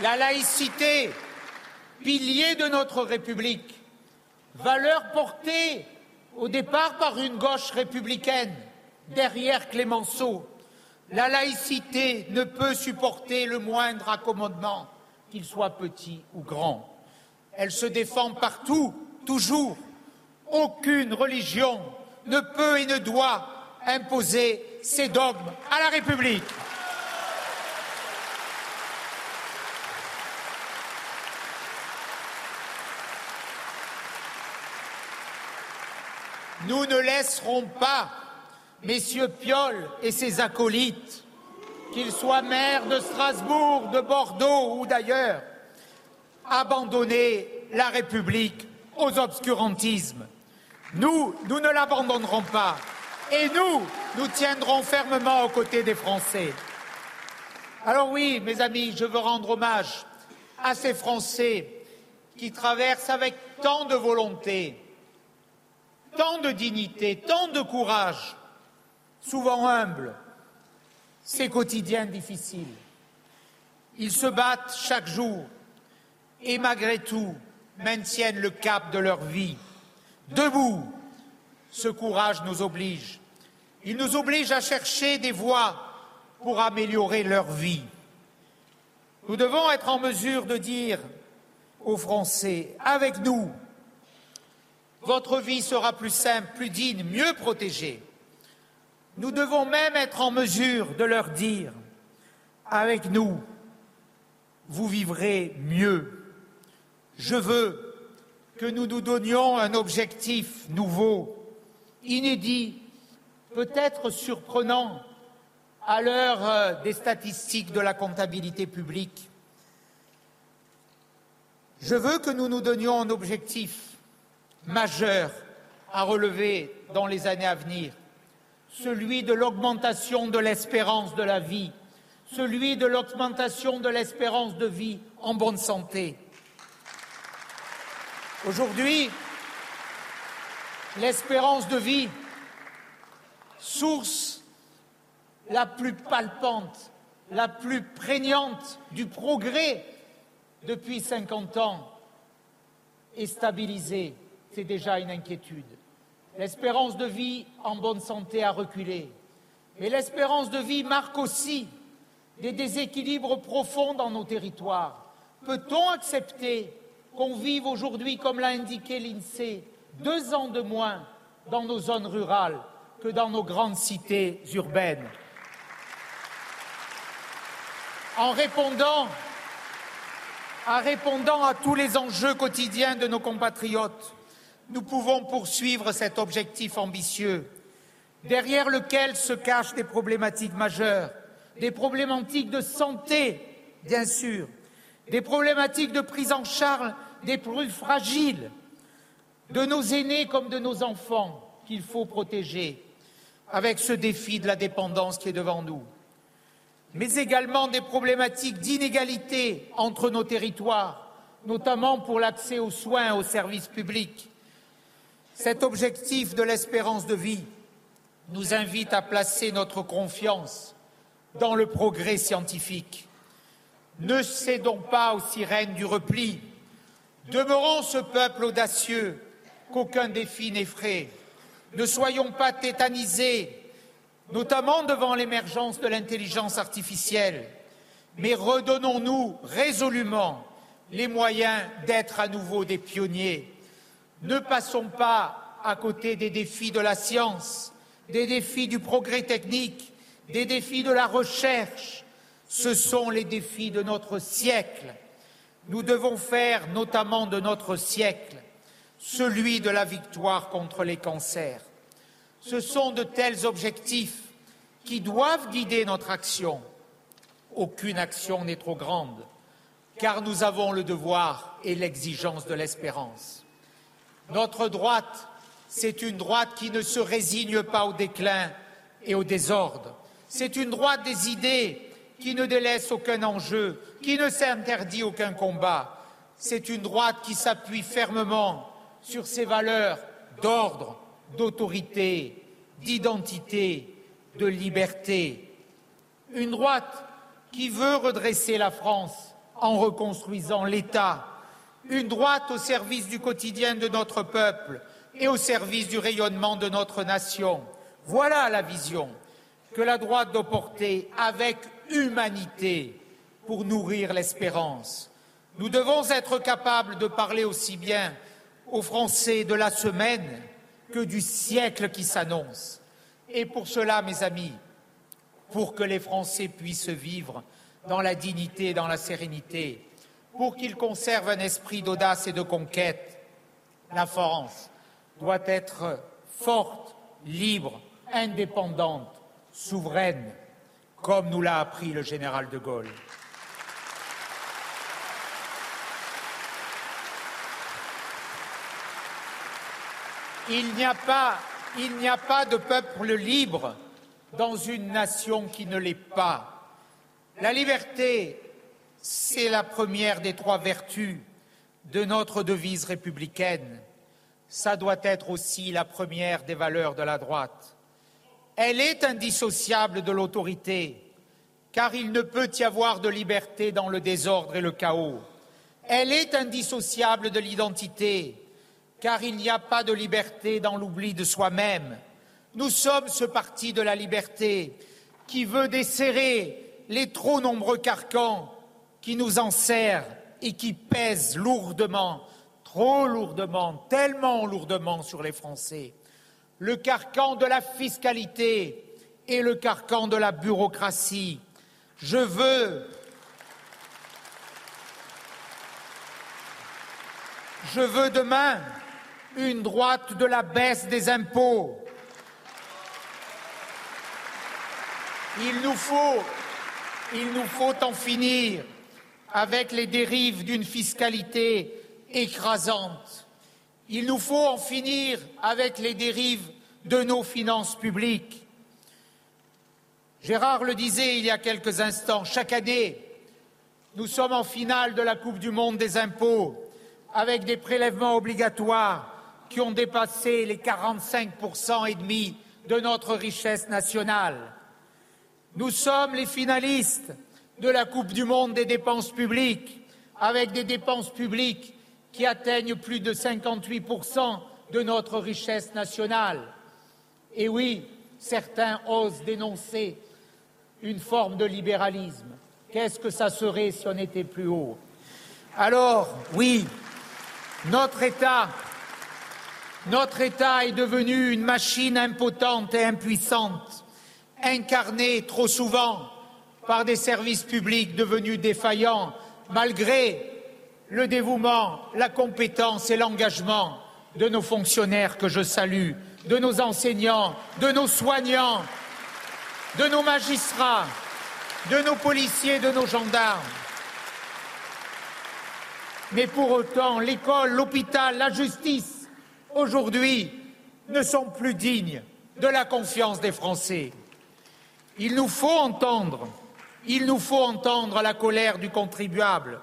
La laïcité, pilier de notre République, valeur portée au départ par une gauche républicaine, derrière Clémenceau, la laïcité ne peut supporter le moindre accommodement qu'il soit petit ou grand. Elle se défend partout, toujours. Aucune religion ne peut et ne doit imposer ses dogmes à la République. Nous ne laisserons pas messieurs Piolle et ses acolytes qu'il soit maire de Strasbourg, de Bordeaux ou d'ailleurs, abandonner la République aux obscurantismes. Nous, nous ne l'abandonnerons pas. Et nous, nous tiendrons fermement aux côtés des Français. Alors oui, mes amis, je veux rendre hommage à ces Français qui traversent avec tant de volonté, tant de dignité, tant de courage, souvent humble, ces quotidiens difficiles. Ils se battent chaque jour et malgré tout maintiennent le cap de leur vie. Debout, ce courage nous oblige. Il nous oblige à chercher des voies pour améliorer leur vie. Nous devons être en mesure de dire aux Français, avec nous, votre vie sera plus simple, plus digne, mieux protégée. Nous devons même être en mesure de leur dire, avec nous, vous vivrez mieux. Je veux que nous nous donnions un objectif nouveau, inédit, peut-être surprenant à l'heure euh, des statistiques de la comptabilité publique. Je veux que nous nous donnions un objectif majeur à relever dans les années à venir celui de l'augmentation de l'espérance de la vie, celui de l'augmentation de l'espérance de vie en bonne santé. Aujourd'hui, l'espérance de vie, source la plus palpante, la plus prégnante du progrès depuis 50 ans, est stabilisée. C'est déjà une inquiétude. L'espérance de vie en bonne santé a reculé. Mais l'espérance de vie marque aussi des déséquilibres profonds dans nos territoires. Peut-on accepter qu'on vive aujourd'hui, comme l'a indiqué l'INSEE, deux ans de moins dans nos zones rurales que dans nos grandes cités urbaines? En répondant, en répondant à tous les enjeux quotidiens de nos compatriotes, nous pouvons poursuivre cet objectif ambitieux, derrière lequel se cachent des problématiques majeures, des problématiques de santé, bien sûr, des problématiques de prise en charge des plus fragiles, de nos aînés comme de nos enfants qu'il faut protéger, avec ce défi de la dépendance qui est devant nous, mais également des problématiques d'inégalité entre nos territoires, notamment pour l'accès aux soins et aux services publics, cet objectif de l'espérance de vie nous invite à placer notre confiance dans le progrès scientifique. Ne cédons pas aux sirènes du repli. Demeurons ce peuple audacieux qu'aucun défi n'effraie. Ne soyons pas tétanisés, notamment devant l'émergence de l'intelligence artificielle, mais redonnons-nous résolument les moyens d'être à nouveau des pionniers ne passons pas à côté des défis de la science, des défis du progrès technique, des défis de la recherche. Ce sont les défis de notre siècle. Nous devons faire notamment de notre siècle celui de la victoire contre les cancers. Ce sont de tels objectifs qui doivent guider notre action. Aucune action n'est trop grande, car nous avons le devoir et l'exigence de l'espérance. Notre droite, c'est une droite qui ne se résigne pas au déclin et au désordre. C'est une droite des idées qui ne délaisse aucun enjeu, qui ne s'interdit aucun combat. C'est une droite qui s'appuie fermement sur ses valeurs d'ordre, d'autorité, d'identité, de liberté. Une droite qui veut redresser la France en reconstruisant l'État une droite au service du quotidien de notre peuple et au service du rayonnement de notre nation. Voilà la vision que la droite doit porter avec humanité pour nourrir l'espérance. Nous devons être capables de parler aussi bien aux Français de la semaine que du siècle qui s'annonce. Et pour cela, mes amis, pour que les Français puissent vivre dans la dignité et dans la sérénité, pour qu'il conserve un esprit d'audace et de conquête. La France doit être forte, libre, indépendante, souveraine, comme nous l'a appris le général de Gaulle. Il n'y a pas, de peuple libre dans une nation qui ne l'est pas. La liberté c'est la première des trois vertus de notre devise républicaine. Ça doit être aussi la première des valeurs de la droite. Elle est indissociable de l'autorité, car il ne peut y avoir de liberté dans le désordre et le chaos. Elle est indissociable de l'identité, car il n'y a pas de liberté dans l'oubli de soi-même. Nous sommes ce parti de la liberté qui veut desserrer les trop nombreux carcans qui nous enserre et qui pèse lourdement, trop lourdement, tellement lourdement sur les Français. Le carcan de la fiscalité et le carcan de la bureaucratie. Je veux Je veux demain une droite de la baisse des impôts. Il nous faut, il nous faut en finir avec les dérives d'une fiscalité écrasante. Il nous faut en finir avec les dérives de nos finances publiques. Gérard le disait il y a quelques instants, chaque année, nous sommes en finale de la Coupe du Monde des impôts avec des prélèvements obligatoires qui ont dépassé les 45% et demi de notre richesse nationale. Nous sommes les finalistes de la Coupe du monde des dépenses publiques, avec des dépenses publiques qui atteignent plus de 58% de notre richesse nationale. Et oui, certains osent dénoncer une forme de libéralisme. Qu'est-ce que ça serait si on était plus haut? Alors, oui, notre État, notre État est devenu une machine impotente et impuissante, incarnée trop souvent par des services publics devenus défaillants, malgré le dévouement, la compétence et l'engagement de nos fonctionnaires que je salue, de nos enseignants, de nos soignants, de nos magistrats, de nos policiers, de nos gendarmes. Mais pour autant, l'école, l'hôpital, la justice, aujourd'hui, ne sont plus dignes de la confiance des Français. Il nous faut entendre, il nous faut entendre la colère du contribuable,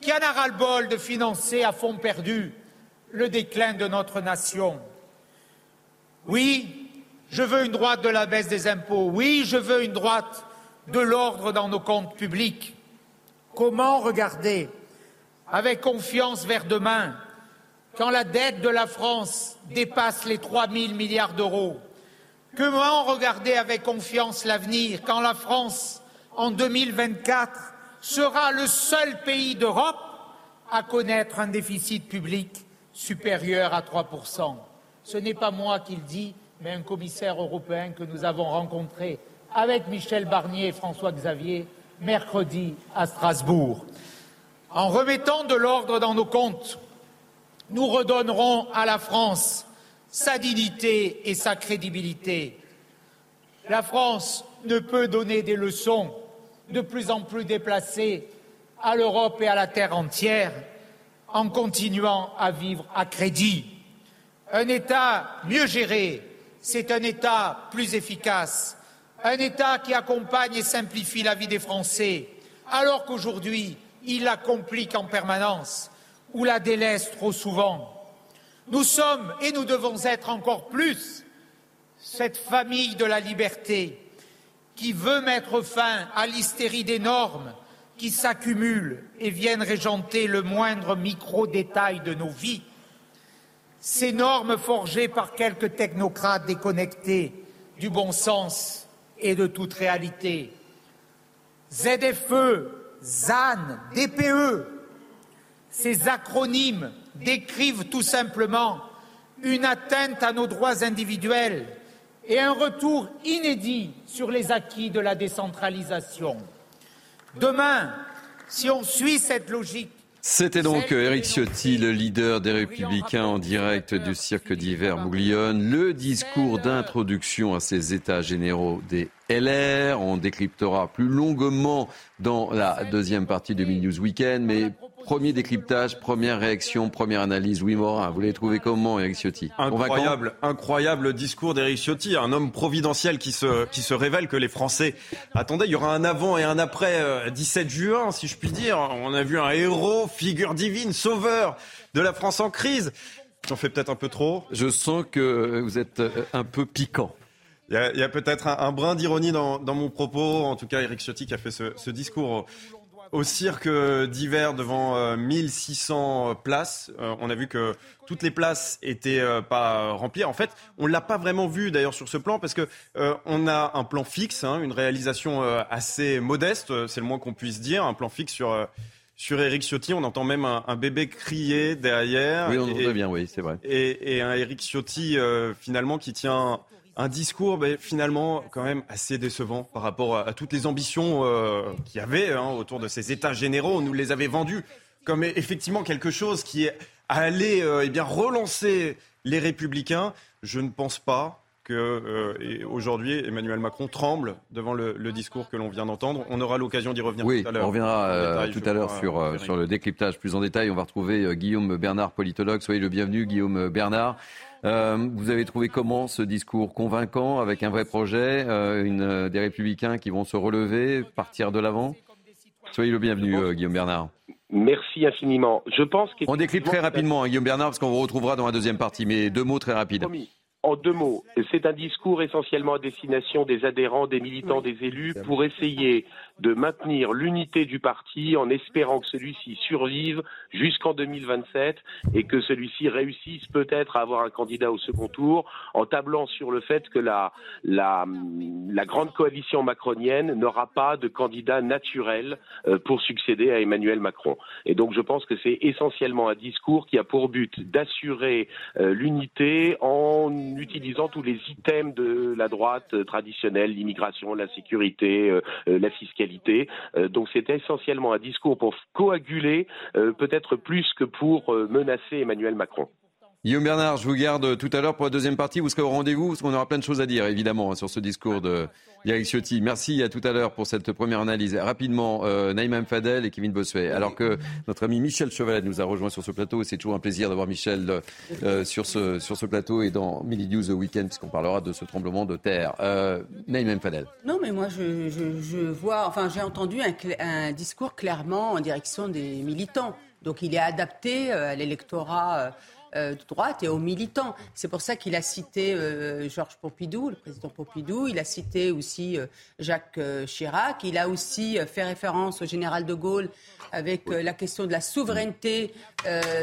qui en a ras-le-bol de financer à fond perdu le déclin de notre nation. Oui, je veux une droite de la baisse des impôts. Oui, je veux une droite de l'ordre dans nos comptes publics. Comment regarder avec confiance vers demain quand la dette de la France dépasse les 3 000 milliards d'euros? Comment regarder avec confiance l'avenir quand la France, en 2024, sera le seul pays d'Europe à connaître un déficit public supérieur à 3 Ce n'est pas moi qui le dis, mais un commissaire européen que nous avons rencontré avec Michel Barnier et François Xavier mercredi à Strasbourg. En remettant de l'ordre dans nos comptes, nous redonnerons à la France sa dignité et sa crédibilité. La France ne peut donner des leçons de plus en plus déplacées à l'Europe et à la terre entière en continuant à vivre à crédit. Un État mieux géré, c'est un État plus efficace, un État qui accompagne et simplifie la vie des Français, alors qu'aujourd'hui, il la complique en permanence ou la délaisse trop souvent. Nous sommes et nous devons être encore plus cette famille de la liberté qui veut mettre fin à l'hystérie des normes qui s'accumulent et viennent régenter le moindre micro-détail de nos vies. Ces normes forgées par quelques technocrates déconnectés du bon sens et de toute réalité. ZFE, ZAN, DPE, ces acronymes décrivent tout simplement une atteinte à nos droits individuels et un retour inédit sur les acquis de la décentralisation. Demain, si on suit cette logique, c'était donc Eric Ciotti, le leader des Républicains en direct du cirque d'hiver Bouglione. Le discours d'introduction à ces états généraux des LR. On décryptera plus longuement dans la deuxième partie de News Weekend. Mais premier décryptage, première réaction, première analyse. Oui, Morin, vous l'avez trouvé comment, Eric Ciotti? Incroyable, incroyable discours d'Eric Ciotti, un homme providentiel qui se, qui se révèle que les Français attendaient. Il y aura un avant et un après 17 euh, juin, si je puis dire. On a vu un héros, figure divine, sauveur de la France en crise. J'en fais peut-être un peu trop. Je sens que vous êtes euh, un peu piquant. Il y a, peut-être un, brin d'ironie dans, mon propos. En tout cas, Eric Ciotti qui a fait ce, discours au, cirque d'hiver devant 1600 euh, places. Euh, on a vu que toutes les places étaient euh, pas remplies. En fait, on l'a pas vraiment vu d'ailleurs sur ce plan parce que on a un plan fixe, hein, une réalisation assez modeste, c'est le moins qu'on puisse dire, un plan fixe sur sur Eric Ciotti. On entend même un, bébé crier derrière. Oui, on entend bien, oui, c'est vrai. Et, un Eric Ciotti, finalement, qui tient un discours ben, finalement quand même assez décevant par rapport à, toutes les ambitions euh, qu'il y avait hein, autour de ces États généraux. On nous les avait vendus comme effectivement quelque chose qui allait euh, eh bien relancer les républicains. Je ne pense pas que euh, aujourd'hui Emmanuel Macron tremble devant le, discours que l'on vient d'entendre. On aura l'occasion d'y revenir tout à l'heure. On reviendra tout à l'heure sur, sur le décryptage plus en détail. On va retrouver Guillaume Bernard, politologue. Soyez le bienvenu, Guillaume Bernard. Euh, vous avez trouvé comment ce discours convaincant avec un vrai projet, euh, une, euh, des républicains qui vont se relever, partir de l'avant? Soyez le bienvenu, Guillaume Bernard. Merci infiniment. Je pense On décrypte très rapidement, hein, Guillaume Bernard, parce qu'on vous retrouvera dans la deuxième partie, mais deux mots très rapides. En deux mots, c'est un discours essentiellement à destination des adhérents, des militants, des élus pour essayer de maintenir l'unité du parti en espérant que celui-ci survive jusqu'en 2027 et que celui-ci réussisse peut-être à avoir un candidat au second tour en tablant sur le fait que la, la, grande coalition macronienne n'aura pas de candidat naturel euh, pour succéder à Emmanuel Macron. Et donc je pense que c'est essentiellement un discours qui a pour but d'assurer euh, l'unité en utilisant tous les items de la droite traditionnelle, l'immigration, la sécurité, euh, la fiscalité euh, donc c'était essentiellement un discours pour coaguler, euh, peut-être plus que pour euh, menacer Emmanuel Macron. Guillaume Bernard, je vous garde tout à l'heure pour la deuxième partie. Vous serez au rendez-vous parce qu'on aura plein de choses à dire, évidemment, hein, sur ce discours de Yannick Ciotti. Merci à tout à l'heure pour cette première analyse. Rapidement, euh, Naïma Fadel et Kevin Bossuet. Alors que notre ami Michel Chevalet nous a rejoint sur ce plateau, c'est toujours un plaisir d'avoir Michel euh, sur, ce, plateau et dans Mini News The Weekend, puisqu'on parlera de ce tremblement de terre. Euh, Naïma Fadel. Non, mais moi, je, vois, enfin, j'ai entendu un, un discours clairement en direction des militants. Donc, il est adapté euh, à l'électorat euh, de droite et aux militants. C'est pour ça qu'il a cité euh, Georges Pompidou, le président Pompidou. Il a cité aussi euh, Jacques Chirac. Il a aussi fait référence au général de Gaulle avec la question de la souveraineté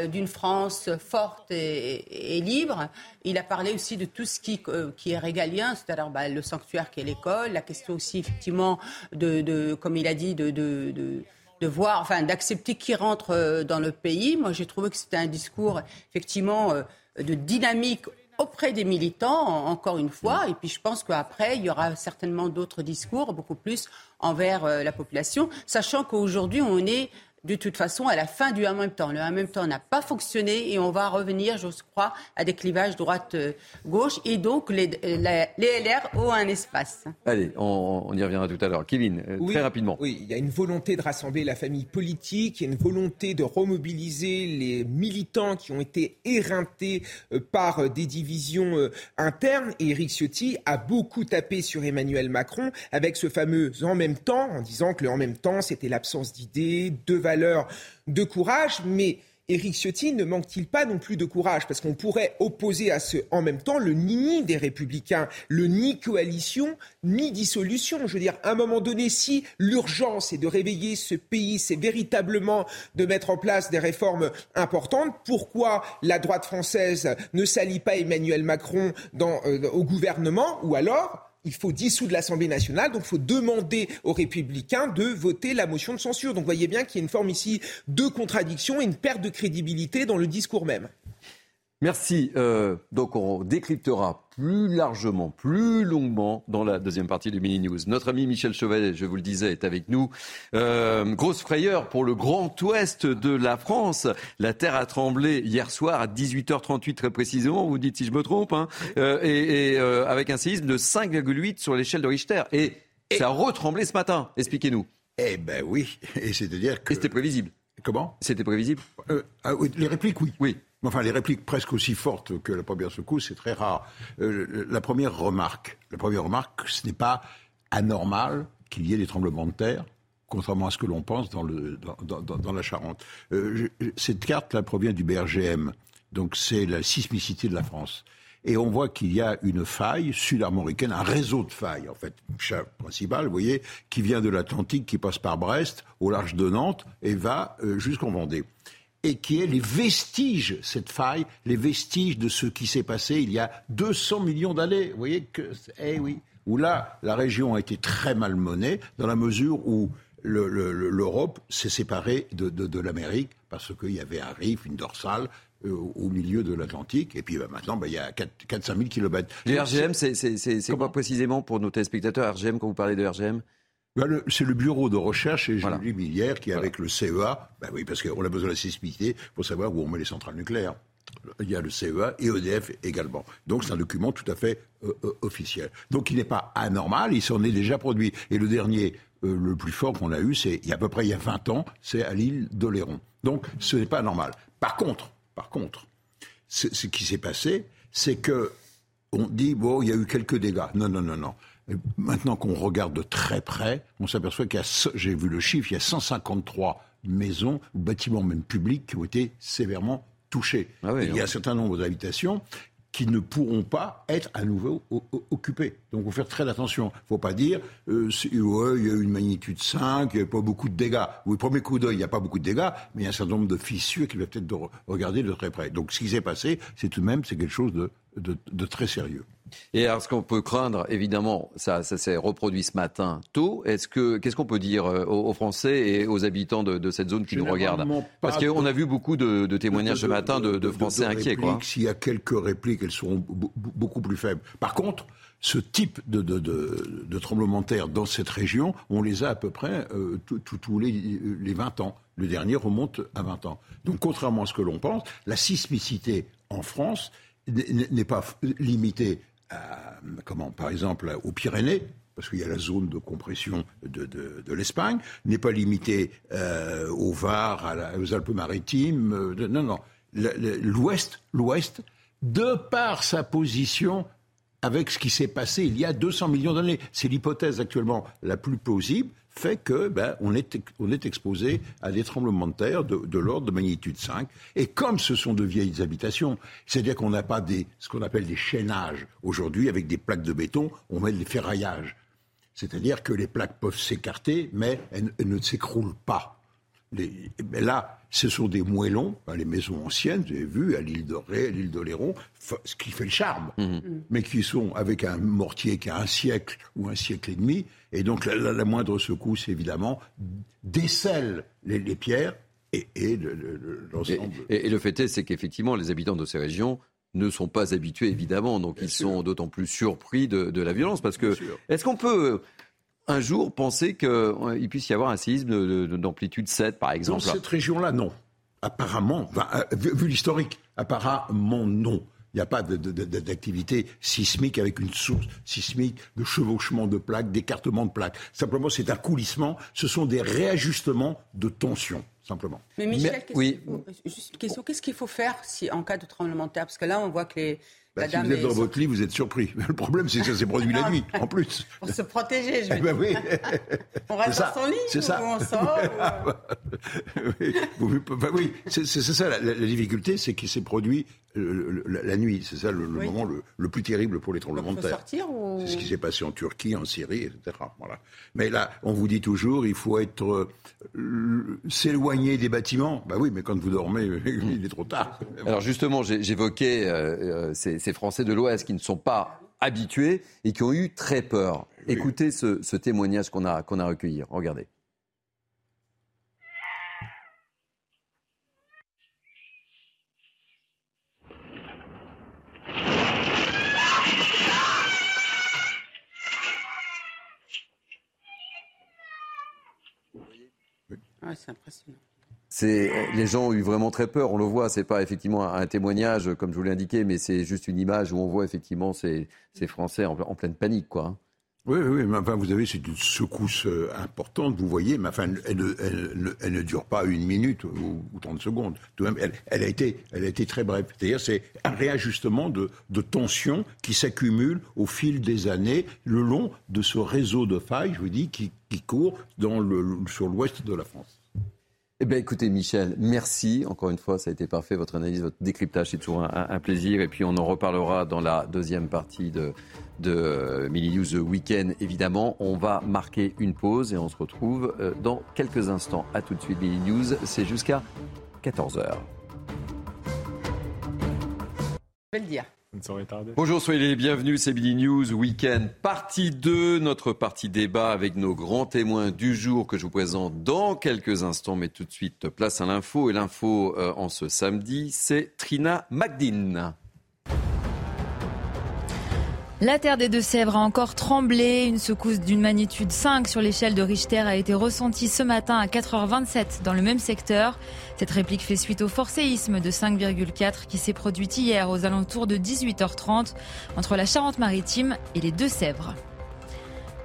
d'une France forte et, libre. Il a parlé aussi de tout ce qui, qui est régalien, c'est-à-dire bah, le sanctuaire qui est l'école, la question aussi effectivement de, comme il a dit, de voir, enfin, d'accepter qui rentre euh, dans le pays. Moi, j'ai trouvé que c'était un discours effectivement euh, de dynamique auprès des militants, encore une fois. Et puis, je pense qu'après, il y aura certainement d'autres discours, beaucoup plus envers euh, la population, sachant qu'aujourd'hui, on est de toute façon à la fin du en même temps. Le en même temps n'a pas fonctionné et on va revenir, je crois, à des clivages droite-gauche et donc les, LR ont un espace. Allez, on, y reviendra tout à l'heure. Kevin, euh, très rapidement. Oui, il y a une volonté de rassembler la famille politique, il y a une volonté de remobiliser les militants qui ont été éreintés euh, par euh, des divisions internes et Eric Ciotti a beaucoup tapé sur Emmanuel Macron avec ce fameux en même temps en disant que le en même temps c'était l'absence d'idées, de valeur de courage, mais Éric Ciotti ne manque-t-il pas non plus de courage? Parce qu'on pourrait opposer à ce en même temps le ni des républicains, le ni coalition, ni dissolution. Je veux dire, à un moment donné, si l'urgence est de réveiller ce pays, c'est véritablement de mettre en place des réformes importantes, pourquoi la droite française ne s'allie pas Emmanuel Macron euh, au gouvernement? Ou alors il faut dissoudre l'Assemblée nationale, donc il faut demander aux républicains de voter la motion de censure. Donc vous voyez bien qu'il y a une forme ici de contradiction et une perte de crédibilité dans le discours même. Merci. Euh, donc on décryptera plus largement, plus longuement dans la deuxième partie du Mini News. Notre ami Michel Chevalet, je vous le disais, est avec nous. Euh, grosse frayeur pour le grand ouest de la France. La terre a tremblé hier soir à 18h38 très précisément, vous dites si je me trompe, hein, euh, et, avec un séisme de 5,8 sur l'échelle de Richter. Et, ça a retremblé ce matin. Expliquez-nous. Eh ben oui, (laughs) et c'est-à-dire que... c'était prévisible. Comment? C'était prévisible ah Les répliques, oui. Oui. Enfin, les répliques presque aussi fortes que la première secousse, c'est très rare. Euh, la première remarque, la première remarque, ce n'est pas anormal qu'il y ait des tremblements de terre, contrairement à ce que l'on pense dans, la Charente. Euh, cette carte-là provient du BRGM, donc c'est la sismicité de la France. Et on voit qu'il y a une faille sud-armoricaine, un réseau de failles, en fait, principal, vous voyez, qui vient de l'Atlantique, qui passe par Brest, au large de Nantes, et va euh, jusqu'en Vendée et qui est les vestiges, cette faille, les vestiges de ce qui s'est passé il y a 200 millions d'années. Vous voyez que, eh oui, où là, la région a été très malmenée dans la mesure où l'Europe s'est séparée de, l'Amérique parce qu'il y avait un riff, une dorsale euh, au milieu de l'Atlantique. Et puis bah, maintenant, bah, il y a 4-5 000 kilomètres. Les RGM, c'est quoi précisément pour nos téléspectateurs RGM quand vous parlez de RGM bah, c'est le bureau de recherche et voilà. Millière qui, avec le CEA, bah oui, parce qu'on a besoin de la sismicité pour savoir où on met les centrales nucléaires. Il y a le CEA et EDF également. Donc c'est un document tout à fait euh, euh, officiel. Donc il n'est pas anormal, il s'en est déjà produit. Et le dernier, euh, le plus fort qu'on a eu, c'est à peu près il y a 20 ans, c'est à l'île d'Oléron. Donc ce n'est pas anormal. Par contre, par contre, ce qui s'est passé, c'est que on dit bon, il y a eu quelques dégâts. Non, non, non, non. Maintenant qu'on regarde de très près, on s'aperçoit qu'il y a, j'ai vu le chiffre, il y a 153 maisons ou bâtiments même publics qui ont été sévèrement touchés. Ah oui, il y a hein. un certain nombre d'habitations qui ne pourront pas être à nouveau occupées. Donc, il faut faire très attention. Il ne faut pas dire, euh, ouais, il y a eu une magnitude 5, il n'y a pas beaucoup de dégâts. Oui, premier coup d'œil, il n'y a pas beaucoup de dégâts, mais il y a un certain nombre de fissures qu'il va peut-être de re- regarder de très près. Donc, ce qui s'est passé, c'est tout de même, c'est quelque chose de, de- de très sérieux. Et alors, ce qu'on peut craindre, évidemment, ça, ça s'est reproduit ce matin tôt. Est-ce que, qu'est-ce qu'on peut dire euh, aux, aux Français et aux habitants de, de cette zone qui nous regardent Parce qu'on a vu beaucoup de, de témoignages ce matin de, Français inquiets, quoi. S'il y a quelques répliques, elles seront beaucoup plus faibles. Par contre, ce type de, de, de, de tremblement de terre dans cette région, on les a à peu près euh, tous- les, les 20 ans. Le dernier remonte à 20 ans. Donc, contrairement à ce que l'on pense, la sismicité en France n'est pas limitée à, comment, par exemple, aux Pyrénées, parce qu'il y a la zone de compression de, l'Espagne, n'est pas limitée euh, au Var, aux Alpes-Maritimes. euh, non, non. L'Ouest, l'Ouest, de par sa position avec ce qui s'est passé il y a 200 millions d'années, c'est l'hypothèse actuellement la plus plausible, fait que ben, on, est, exposé à des tremblements de terre de, l'ordre de magnitude 5. Et comme ce sont de vieilles habitations, c'est-à-dire qu'on n'a pas ce qu'on appelle des chaînages aujourd'hui avec des plaques de béton, on met des ferraillages. C'est-à-dire que les plaques peuvent s'écarter, mais elles ne s'écroulent pas. Les- mais là, ce sont des moellons, hein, les maisons anciennes, vous avez vu, à l'île de Ré, à l'île d'Oléron, ce qui fait le charme, mais qui sont avec un mortier qui a un siècle ou un siècle et demi, et donc la, la- la moindre secousse, évidemment, décèle les, les pierres et, et le- le- le- Et, l'ensemble. et- et le fait est, c'est qu'effectivement, les habitants de ces régions ne sont pas habitués, évidemment, donc ils sont d'autant plus surpris de, de la violence. Parce que, est-ce qu'on peut un jour penser qu'il puisse y avoir un séisme de- de- d'amplitude 7, par Dans exemple cette région-là, non. Apparemment, enfin, euh, vu, l'historique, apparemment non. Il n'y a pas d'activité sismique avec une source sismique de chevauchement de plaques, d'écartement de plaques. Simplement, c'est un coulissement. Ce sont des réajustements de tension, simplement. Mais Michel, Mais- qu'est-ce oui. qu'il faut- juste une question, qu'est-ce qu'il faut faire si, en cas de tremblement de terre? Parce que là, on voit que les, Bah, si vous êtes dans votre lit, vous êtes surpris. Mais (laughs) le problème, c'est que ça s'est produit la nuit, en plus. (laughs) pour se protéger. Je Eh veux ben oui. On reste dans son lit c'est ou ça. on sort (laughs) ou- oui, Vous- bah oui, c'est ça la, la- la difficulté, c'est qu'il s'est produit le- la, la nuit. C'est ça le, le Oui. moment le, le plus terrible pour les tremblements de terre. sortir ou C'est ce qui s'est passé en Turquie, en Syrie, etc. Voilà. Mais là, on vous dit toujours, il faut être euh, s'éloigner des bâtiments. Bah oui, mais quand vous dormez, (laughs) il est trop tard. Alors justement, j'évoquais euh, euh, ces, ces Français de l'Ouest qui ne sont pas habitués et qui ont eu très peur. Écoutez ce, ce témoignage qu'on a, qu'on a recueilli. Regardez. Ouais, c'est impressionnant. C'est les gens ont eu vraiment très peur. On le voit. C'est pas effectivement un, un témoignage comme je vous l'ai indiqué, mais c'est juste une image où on voit effectivement ces, ces Français en, en pleine panique, quoi. hein. Oui, oui, mais enfin, vous avez, c'est une secousse euh, importante, vous voyez, mais enfin, elle, ne- elle ne- elle ne dure pas une minute ou, ou 30 secondes. Tout de même, elle, elle a été, elle a été très brève. C'est-à-dire, c'est un réajustement de, de tensions qui s'accumulent au fil des années le long de ce réseau de failles, je vous dis, qui, qui court dans le, sur l'ouest de la France. Eh bien, écoutez, Michel, merci. Encore une fois, ça a été parfait. Votre analyse, votre décryptage, c'est toujours un, plaisir. Et puis, on en reparlera dans la deuxième partie de, de euh, Mini News Weekend, évidemment. On va marquer une pause et on se retrouve euh, dans quelques instants. À tout de suite, Mini News. C'est jusqu'à 14h. Je vais le dire. Bonjour, soyez les bienvenus, c'est Billy News Weekend, partie 2, notre partie débat avec nos grands témoins du jour que je vous présente dans quelques instants, mais tout de suite place à l'info. Et l'info euh, en ce samedi, c'est Trina Magdine. La terre des Deux-Sèvres a encore tremblé. Une secousse d'une magnitude 5 sur l'échelle de Richter a été ressentie ce matin à 4h27 dans le même secteur. Cette réplique fait suite au fort séisme de 5,4 qui s'est produit hier aux alentours de 18h30 entre la Charente-Maritime et les Deux-Sèvres.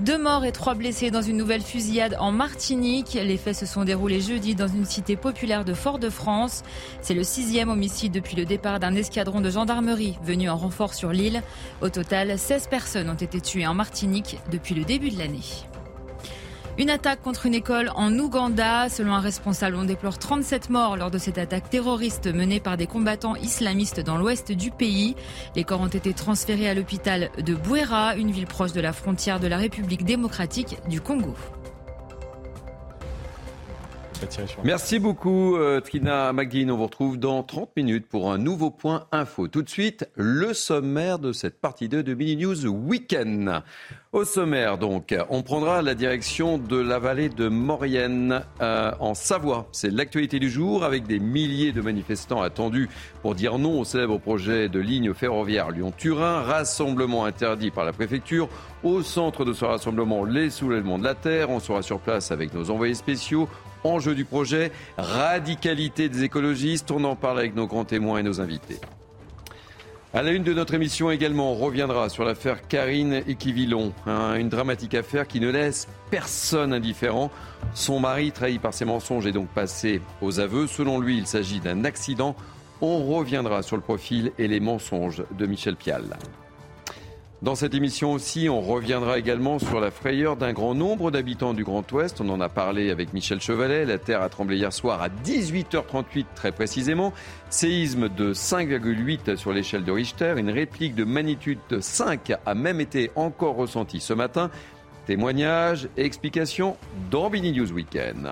Deux morts et trois blessés dans une nouvelle fusillade en Martinique. Les faits se sont déroulés jeudi dans une cité populaire de Fort-de-France. C'est le sixième homicide depuis le départ d'un escadron de gendarmerie venu en renfort sur l'île. Au total, 16 personnes ont été tuées en Martinique depuis le début de l'année. Une attaque contre une école en Ouganda. Selon un responsable, on déplore 37 morts lors de cette attaque terroriste menée par des combattants islamistes dans l'ouest du pays. Les corps ont été transférés à l'hôpital de Bouera, une ville proche de la frontière de la République démocratique du Congo. Merci beaucoup euh, Trina McGuinn. On vous retrouve dans 30 minutes pour un nouveau point info. Tout de suite, le sommaire de cette partie 2 de Mini News Weekend. Au sommaire, donc, on prendra la direction de la vallée de Maurienne euh, en Savoie. C'est l'actualité du jour avec des milliers de manifestants attendus pour dire non au célèbre projet de ligne ferroviaire Lyon-Turin. Rassemblement interdit par la préfecture. Au centre de ce rassemblement, les soulèvements de la terre. On sera sur place avec nos envoyés spéciaux. Enjeu du projet, radicalité des écologistes. On en parle avec nos grands témoins et nos invités. À la une de notre émission également, on reviendra sur l'affaire Karine Equivillon, hein, une dramatique affaire qui ne laisse personne indifférent. Son mari, trahi par ses mensonges, est donc passé aux aveux. Selon lui, il s'agit d'un accident. On reviendra sur le profil et les mensonges de Michel Pial. Dans cette émission aussi, on reviendra également sur la frayeur d'un grand nombre d'habitants du Grand Ouest. On en a parlé avec Michel Chevalet. La Terre a tremblé hier soir à 18h38 très précisément. Séisme de 5,8 sur l'échelle de Richter. Une réplique de magnitude 5 a même été encore ressentie ce matin. Témoignages et explications dans Bini News Weekend.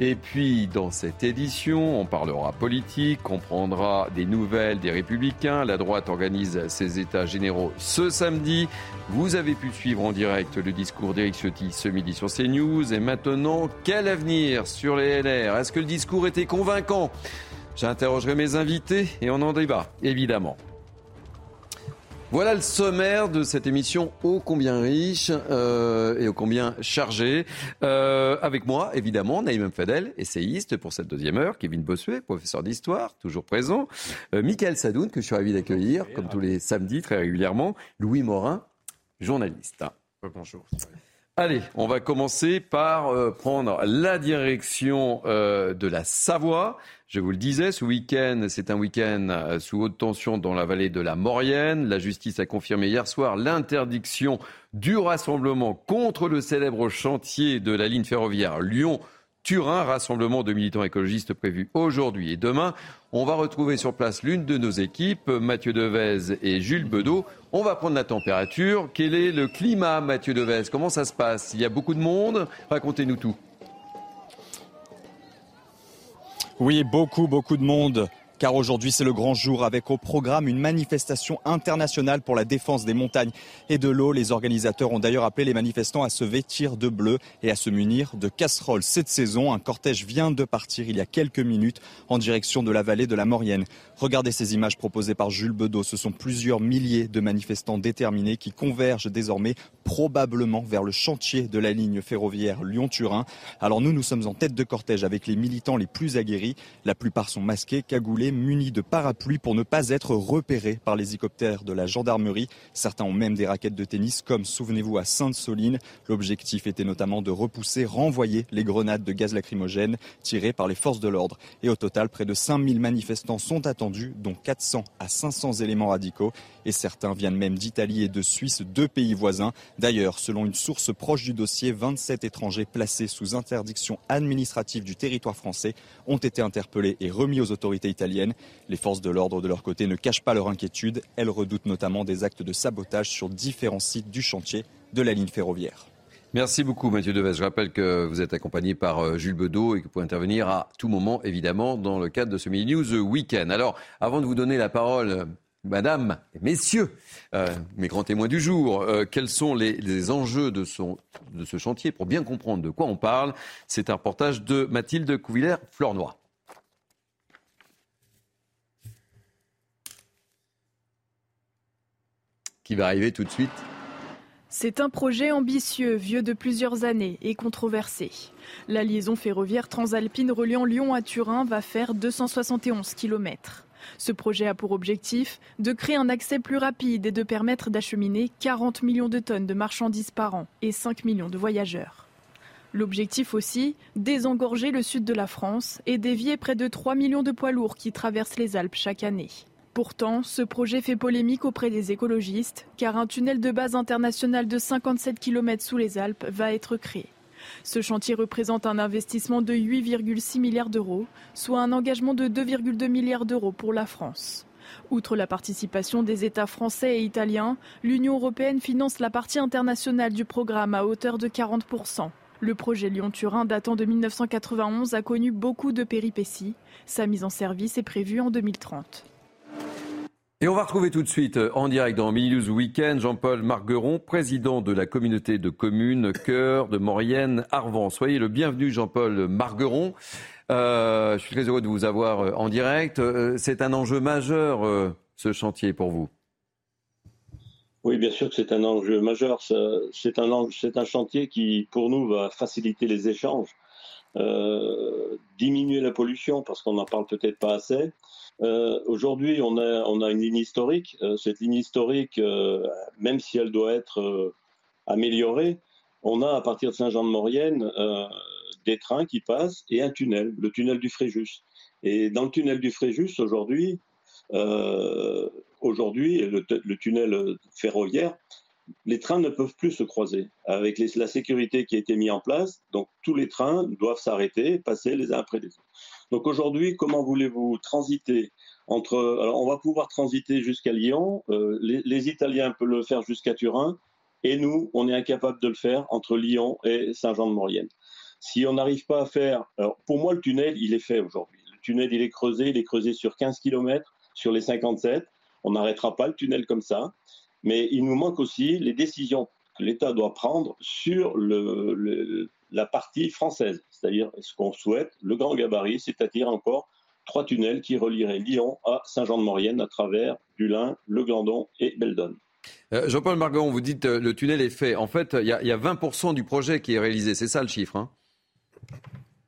Et puis, dans cette édition, on parlera politique, on prendra des nouvelles des Républicains. La droite organise ses états généraux ce samedi. Vous avez pu suivre en direct le discours d'Éric Ciotti ce midi sur CNews. Et maintenant, quel avenir sur les LR Est-ce que le discours était convaincant? J'interrogerai mes invités et on en débat, évidemment. Voilà le sommaire de cette émission ô combien riche euh, et ô combien chargée. Euh, avec moi, évidemment, Naïm Fadel, essayiste pour cette deuxième heure, Kevin Bossuet, professeur d'histoire, toujours présent, euh, Michael Sadoun, que je suis ravi d'accueillir, comme tous les samedis, très régulièrement, Louis Morin, journaliste. Bonjour. Allez, on va commencer par euh, prendre la direction euh, de la Savoie. Je vous le disais, ce week-end, c'est un week-end euh, sous haute tension dans la vallée de la Maurienne. La justice a confirmé hier soir l'interdiction du rassemblement contre le célèbre chantier de la ligne ferroviaire Lyon. Turin, rassemblement de militants écologistes prévu aujourd'hui et demain. On va retrouver sur place l'une de nos équipes, Mathieu Devez et Jules Bedeau. On va prendre la température. Quel est le climat, Mathieu Devez? Comment ça se passe? Il y a beaucoup de monde? Racontez-nous tout. Oui, beaucoup, beaucoup de monde car aujourd'hui c'est le grand jour avec au programme une manifestation internationale pour la défense des montagnes et de l'eau. Les organisateurs ont d'ailleurs appelé les manifestants à se vêtir de bleu et à se munir de casseroles. Cette saison, un cortège vient de partir il y a quelques minutes en direction de la vallée de la Maurienne. Regardez ces images proposées par Jules Bedeau. Ce sont plusieurs milliers de manifestants déterminés qui convergent désormais probablement vers le chantier de la ligne ferroviaire Lyon-Turin. Alors nous, nous sommes en tête de cortège avec les militants les plus aguerris. La plupart sont masqués, cagoulés munis de parapluies pour ne pas être repérés par les hélicoptères de la gendarmerie. Certains ont même des raquettes de tennis, comme souvenez-vous à Sainte-Soline. L'objectif était notamment de repousser, renvoyer les grenades de gaz lacrymogène tirées par les forces de l'ordre. Et au total, près de 5000 manifestants sont attendus, dont 400 à 500 éléments radicaux. Et certains viennent même d'Italie et de Suisse, deux pays voisins. D'ailleurs, selon une source proche du dossier, 27 étrangers placés sous interdiction administrative du territoire français ont été interpellés et remis aux autorités italiennes les forces de l'ordre, de leur côté, ne cachent pas leur inquiétude. Elles redoutent notamment des actes de sabotage sur différents sites du chantier de la ligne ferroviaire. Merci beaucoup Mathieu Deves. Je rappelle que vous êtes accompagné par euh, Jules Bedeau et que vous pouvez intervenir à tout moment, évidemment, dans le cadre de ce Mini News Weekend. Alors, avant de vous donner la parole, Madame Messieurs, euh, mes grands témoins du jour, euh, quels sont les, enjeux de, de, ce chantier pour bien comprendre de quoi on parle? C'est un reportage de Mathilde Couvillère-Flornois. qui va arriver tout de suite. C'est un projet ambitieux, vieux de plusieurs années et controversé. La liaison ferroviaire transalpine reliant Lyon à Turin va faire 271 km. Ce projet a pour objectif de créer un accès plus rapide et de permettre d'acheminer 40 millions de tonnes de marchandises par an et 5 millions de voyageurs. L'objectif aussi, désengorger le sud de la France et dévier près de 3 millions de poids lourds qui traversent les Alpes chaque année. Pourtant, ce projet fait polémique auprès des écologistes, car un tunnel de base international de 57 km sous les Alpes va être créé. Ce chantier représente un investissement de 8,6 milliards d'euros, soit un engagement de 2,2 milliards d'euros pour la France. Outre la participation des États français et italiens, l'Union européenne finance la partie internationale du programme à hauteur de 40%. Le projet Lyon-Turin datant de 1991 a connu beaucoup de péripéties. Sa mise en service est prévue en 2030. Et on va retrouver tout de suite euh, en direct dans Mini News Weekend Jean-Paul Margueron, président de la communauté de communes Cœur de Maurienne Arvan. Soyez le bienvenu Jean-Paul Margueron. Euh, je suis très heureux de vous avoir euh, en direct. C'est un enjeu majeur ce chantier pour vous. Oui, bien sûr que c'est un enjeu majeur. C'est un, un, chantier qui, pour nous, va faciliter les échanges, diminuer la pollution, parce qu'on n'en parle peut-être pas assez, euh, aujourd'hui, on a, une ligne historique. Euh, cette ligne historique, euh, même si elle doit être améliorée, on a à partir de Saint-Jean-de-Maurienne des trains qui passent et un tunnel, le tunnel du Fréjus. Et dans le tunnel du Fréjus, aujourd'hui, aujourd'hui le, le, tunnel ferroviaire, les trains ne peuvent plus se croiser. Avec la sécurité qui a été mise en place, donc tous les trains doivent s'arrêter, passer les uns après les autres. Donc aujourd'hui, comment voulez-vous transiter entre Alors on va pouvoir transiter jusqu'à Lyon. Euh, les, Italiens peuvent le faire jusqu'à Turin, et nous, on est incapable de le faire entre Lyon et Saint-Jean-de-Maurienne. Si on n'arrive pas à faire, alors pour moi, le tunnel, il est fait aujourd'hui. Le tunnel, il est creusé, il est creusé sur 15 km sur les 57. On n'arrêtera pas le tunnel comme ça. Mais il nous manque aussi les décisions que l'État doit prendre sur le, la partie française, c'est-à-dire ce qu'on souhaite, le grand gabarit, c'est-à-dire encore trois tunnels qui relieraient Lyon à Saint-Jean-de-Maurienne à travers Dulin, Le Glandon et Beldon. Euh, Jean-Paul Margon, vous dites euh, le tunnel est fait. En fait, il y, a 20% du projet qui est réalisé. C'est ça le chiffre hein?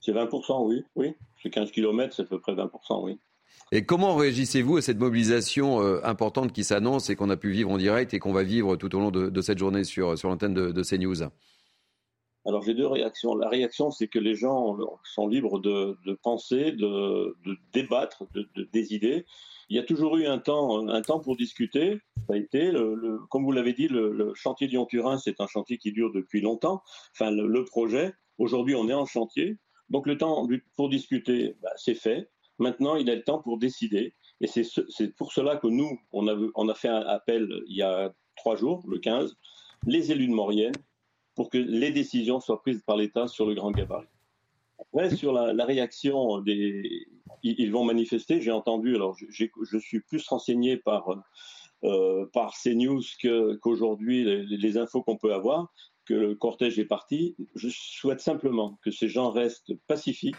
C'est 20%, oui. oui. C'est 15 km, c'est à peu près 20%, oui. Et comment réagissez-vous à cette mobilisation euh, importante qui s'annonce et qu'on a pu vivre en direct et qu'on va vivre tout au long de, cette journée sur, l'antenne de, de CNews? Alors j'ai deux réactions. La réaction, c'est que les gens sont libres de, penser, de, débattre de, des idées. Il y a toujours eu un temps, un temps pour discuter. Ça a été, comme vous l'avez dit, le, chantier Lyon-Turin, c'est un chantier qui dure depuis longtemps. Enfin, le, projet. Aujourd'hui, on est en chantier. Donc le temps pour discuter, bah, c'est fait. Maintenant, il a le temps pour décider. Et c'est pour cela que nous, on a, fait un appel il y a trois jours, le 15, les élus de Maurienne, pour que les décisions soient prises par l'État sur le grand gabarit. Sur la, réaction des... Ils, vont manifester, j'ai entendu, alors je suis plus renseigné par, euh, par CNews qu'aujourd'hui les, infos qu'on peut avoir, que le cortège est parti. Je souhaite simplement que ces gens restent pacifiques,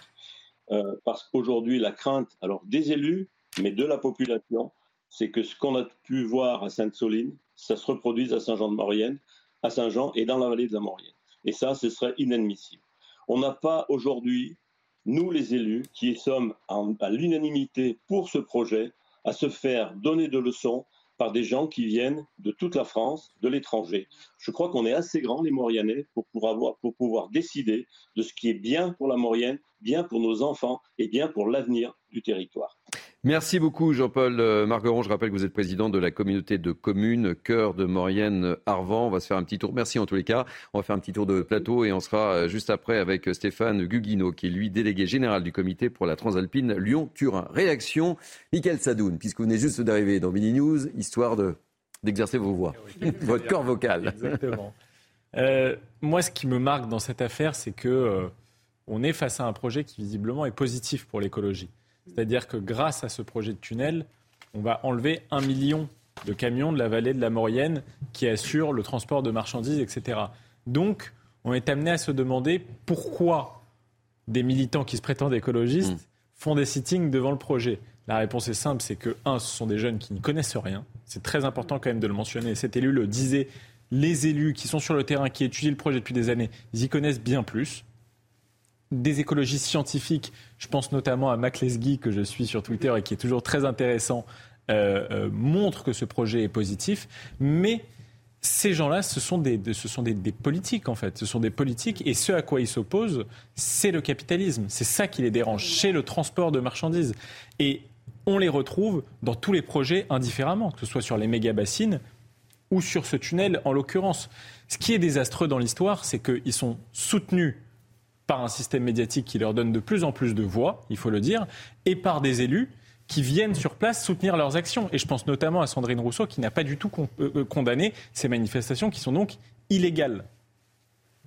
euh, parce qu'aujourd'hui, la crainte, alors des élus, mais de la population, c'est que ce qu'on a pu voir à Sainte-Soline, ça se reproduise à Saint-Jean-de-Maurienne, à Saint-Jean et dans la vallée de la Maurienne. Et ça, ce serait inadmissible. On n'a pas aujourd'hui, nous les élus, qui sommes à l'unanimité pour ce projet, à se faire donner de leçons par des gens qui viennent de toute la France, de l'étranger. Je crois qu'on est assez grands, les Mauriennais, pour pour pouvoir décider de ce qui est bien pour la Maurienne, bien pour nos enfants et bien pour l'avenir du territoire. Merci beaucoup Jean-Paul euh, Margueron. Je rappelle que vous êtes président de la communauté de communes Cœur de Maurienne Arvan. On va se faire un petit tour. Merci en tous les cas. On va faire un petit tour de plateau et on sera euh, juste après avec euh, Stéphane Guguino qui est lui délégué général du comité pour la Transalpine Lyon-Turin. Réaction, Michael Sadoun, puisque vous venez juste d'arriver dans Mini News, histoire de d'exercer vos voix, (laughs) votre corps vocal. Exactement. moi, ce qui me marque dans cette affaire, c'est que on est face à un projet qui visiblement est positif pour l'écologie. C'est-à-dire que grâce à ce projet de tunnel, on va enlever un million de camions de la vallée de la Maurienne qui assurent le transport de marchandises, etc. Donc, on est amené à se demander pourquoi des militants qui se prétendent écologistes mm. font des sittings devant le projet. La réponse est simple, c'est que, un, ce sont des jeunes qui n'y connaissent rien. C'est très important quand même de le mentionner. Cet élu le disait, les élus qui sont sur le terrain, qui étudient le projet depuis des années, ils y connaissent bien plus des écologistes scientifiques, je pense notamment à Mac Lesguy, que je suis sur Twitter et qui est toujours très intéressant, euh, euh, montrent que ce projet est positif. Mais ces gens-là, ce sont, des, ce sont des, politiques, en fait. Ce sont des politiques. Et ce à quoi ils s'opposent, c'est le capitalisme. C'est ça qui les dérange, chez le transport de marchandises. Et on les retrouve dans tous les projets indifféremment, que ce soit sur les méga-bassines ou sur ce tunnel en l'occurrence. Ce qui est désastreux dans l'histoire, c'est qu'ils sont soutenus par un système médiatique qui leur donne de plus en plus de voix, il faut le dire, et par des élus qui viennent sur place soutenir leurs actions. Et je pense notamment à Sandrine Rousseau qui n'a pas du tout euh, euh, condamné ces manifestations qui sont donc illégales.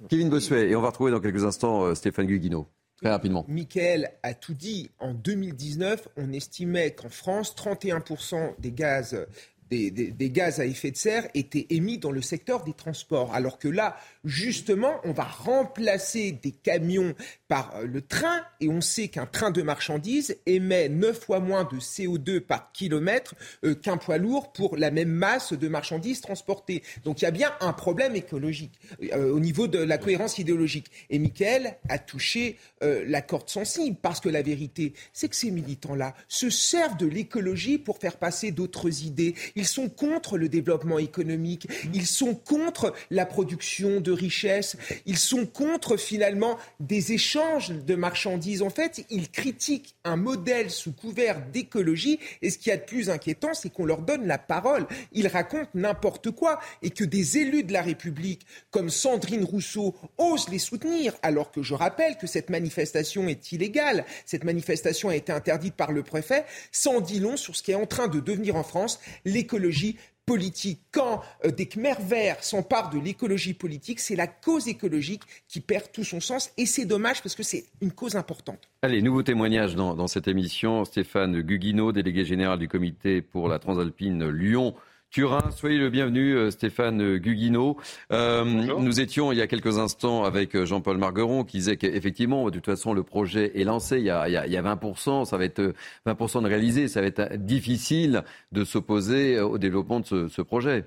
Kevin Bossuet, et on va retrouver dans quelques instants euh, Stéphane Guguino. Très rapidement. Michael a tout dit. En 2019, on estimait qu'en France, 31% des gaz des, gaz à effet de serre étaient émis dans le secteur des transports. Alors que là, justement, on va remplacer des camions par euh, le train et on sait qu'un train de marchandises émet 9 fois moins de CO2 par kilomètre euh, qu'un poids lourd pour la même masse de marchandises transportées. Donc il y a bien un problème écologique euh, au niveau de la cohérence idéologique. Et Michael a touché la corde sensible parce que la vérité, c'est que ces militants-là se servent de l'écologie pour faire passer d'autres idées. Ils sont contre le développement économique, ils sont contre la production de richesses, ils sont contre finalement des échanges de marchandises. En fait, ils critiquent un modèle sous couvert d'écologie et ce qui est de plus inquiétant, c'est qu'on leur donne la parole. Ils racontent n'importe quoi et que des élus de la République comme Sandrine Rousseau osent les soutenir alors que je rappelle que cette manifestation est illégale. Cette manifestation a été interdite par le préfet, sans dit long sur ce qui est en train de devenir en France l'écologie politique. Quand euh, des Khmer verts s'emparent de l'écologie politique, c'est la cause écologique qui perd tout son sens et c'est dommage parce que c'est une cause importante. Allez, nouveau témoignage dans, dans cette émission. Stéphane Guguino, délégué général du comité pour la Transalpine Lyon. Turin. Soyez le bienvenu, euh, Stéphane Guguino. Euh, nous étions il y a quelques instants avec euh, Jean-Paul Margueron qui disait qu'effectivement, de toute façon, le projet est lancé. Il y a, il y a 20%, ça va être 20% de réalisé. Ça va être difficile de s'opposer au développement de ce, ce projet.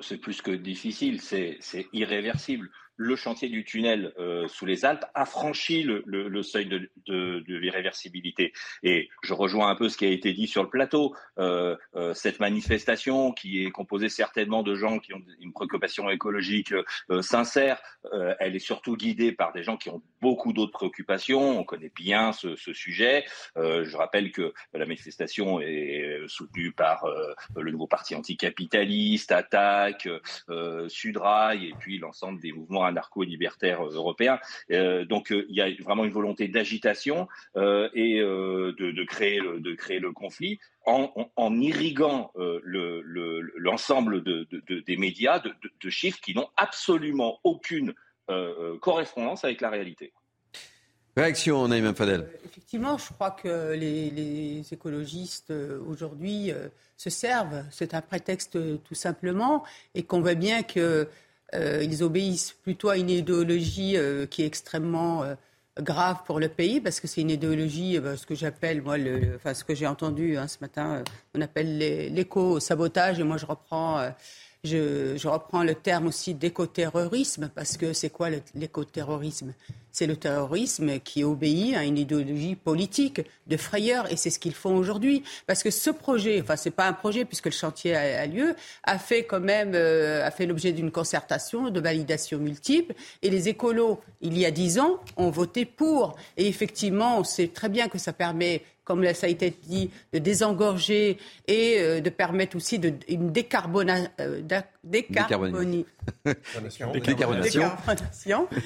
C'est plus que difficile, c'est irréversible le chantier du tunnel euh, sous les Alpes a franchi le, seuil de, de, de, irréversibilité. Et je rejoins un peu ce qui a été dit sur le plateau. Euh, euh, cette manifestation, qui est composée certainement de gens qui ont une préoccupation écologique sincère, elle est surtout guidée par des gens qui ont beaucoup d'autres préoccupations. On connaît bien ce, ce sujet. je rappelle que la manifestation est soutenue par le nouveau parti anticapitaliste, Attaque, Sudrail, et puis l'ensemble des mouvements anarcho-libertaire euh, européen. Euh, donc euh, il y a vraiment une volonté d'agitation et de, créer le, de créer le conflit. En, irriguant l'ensemble de, des médias de, chiffres qui n'ont absolument aucune correspondance avec la réalité. Réaction, Naïm Fadel. effectivement, je crois que les, écologistes aujourd'hui se servent, c'est un prétexte tout simplement, et qu'on voit bien que euh, ils obéissent plutôt à une idéologie euh, qui est extrêmement euh, grave pour le pays, parce que c'est une idéologie, ce que j'appelle, moi, enfin, ce que j'ai entendu hein, ce matin, on appelle l'éco-sabotage, et moi je reprends je, reprends le terme aussi d'écoterrorisme, parce que c'est quoi l'écoterrorisme? C'est le terrorisme qui obéit à une idéologie politique de frayeur, et c'est ce qu'ils font aujourd'hui. Parce que ce projet, enfin c'est pas un projet puisque le chantier a, lieu, a fait quand même, euh, a fait l'objet d'une concertation, de validation multiple, et les écolos, il y a dix ans, ont voté pour. Et effectivement, on sait très bien que ça permet comme ça a été dit, de désengorger et euh, de permettre aussi de, une décarbonation. Euh, décarbonation.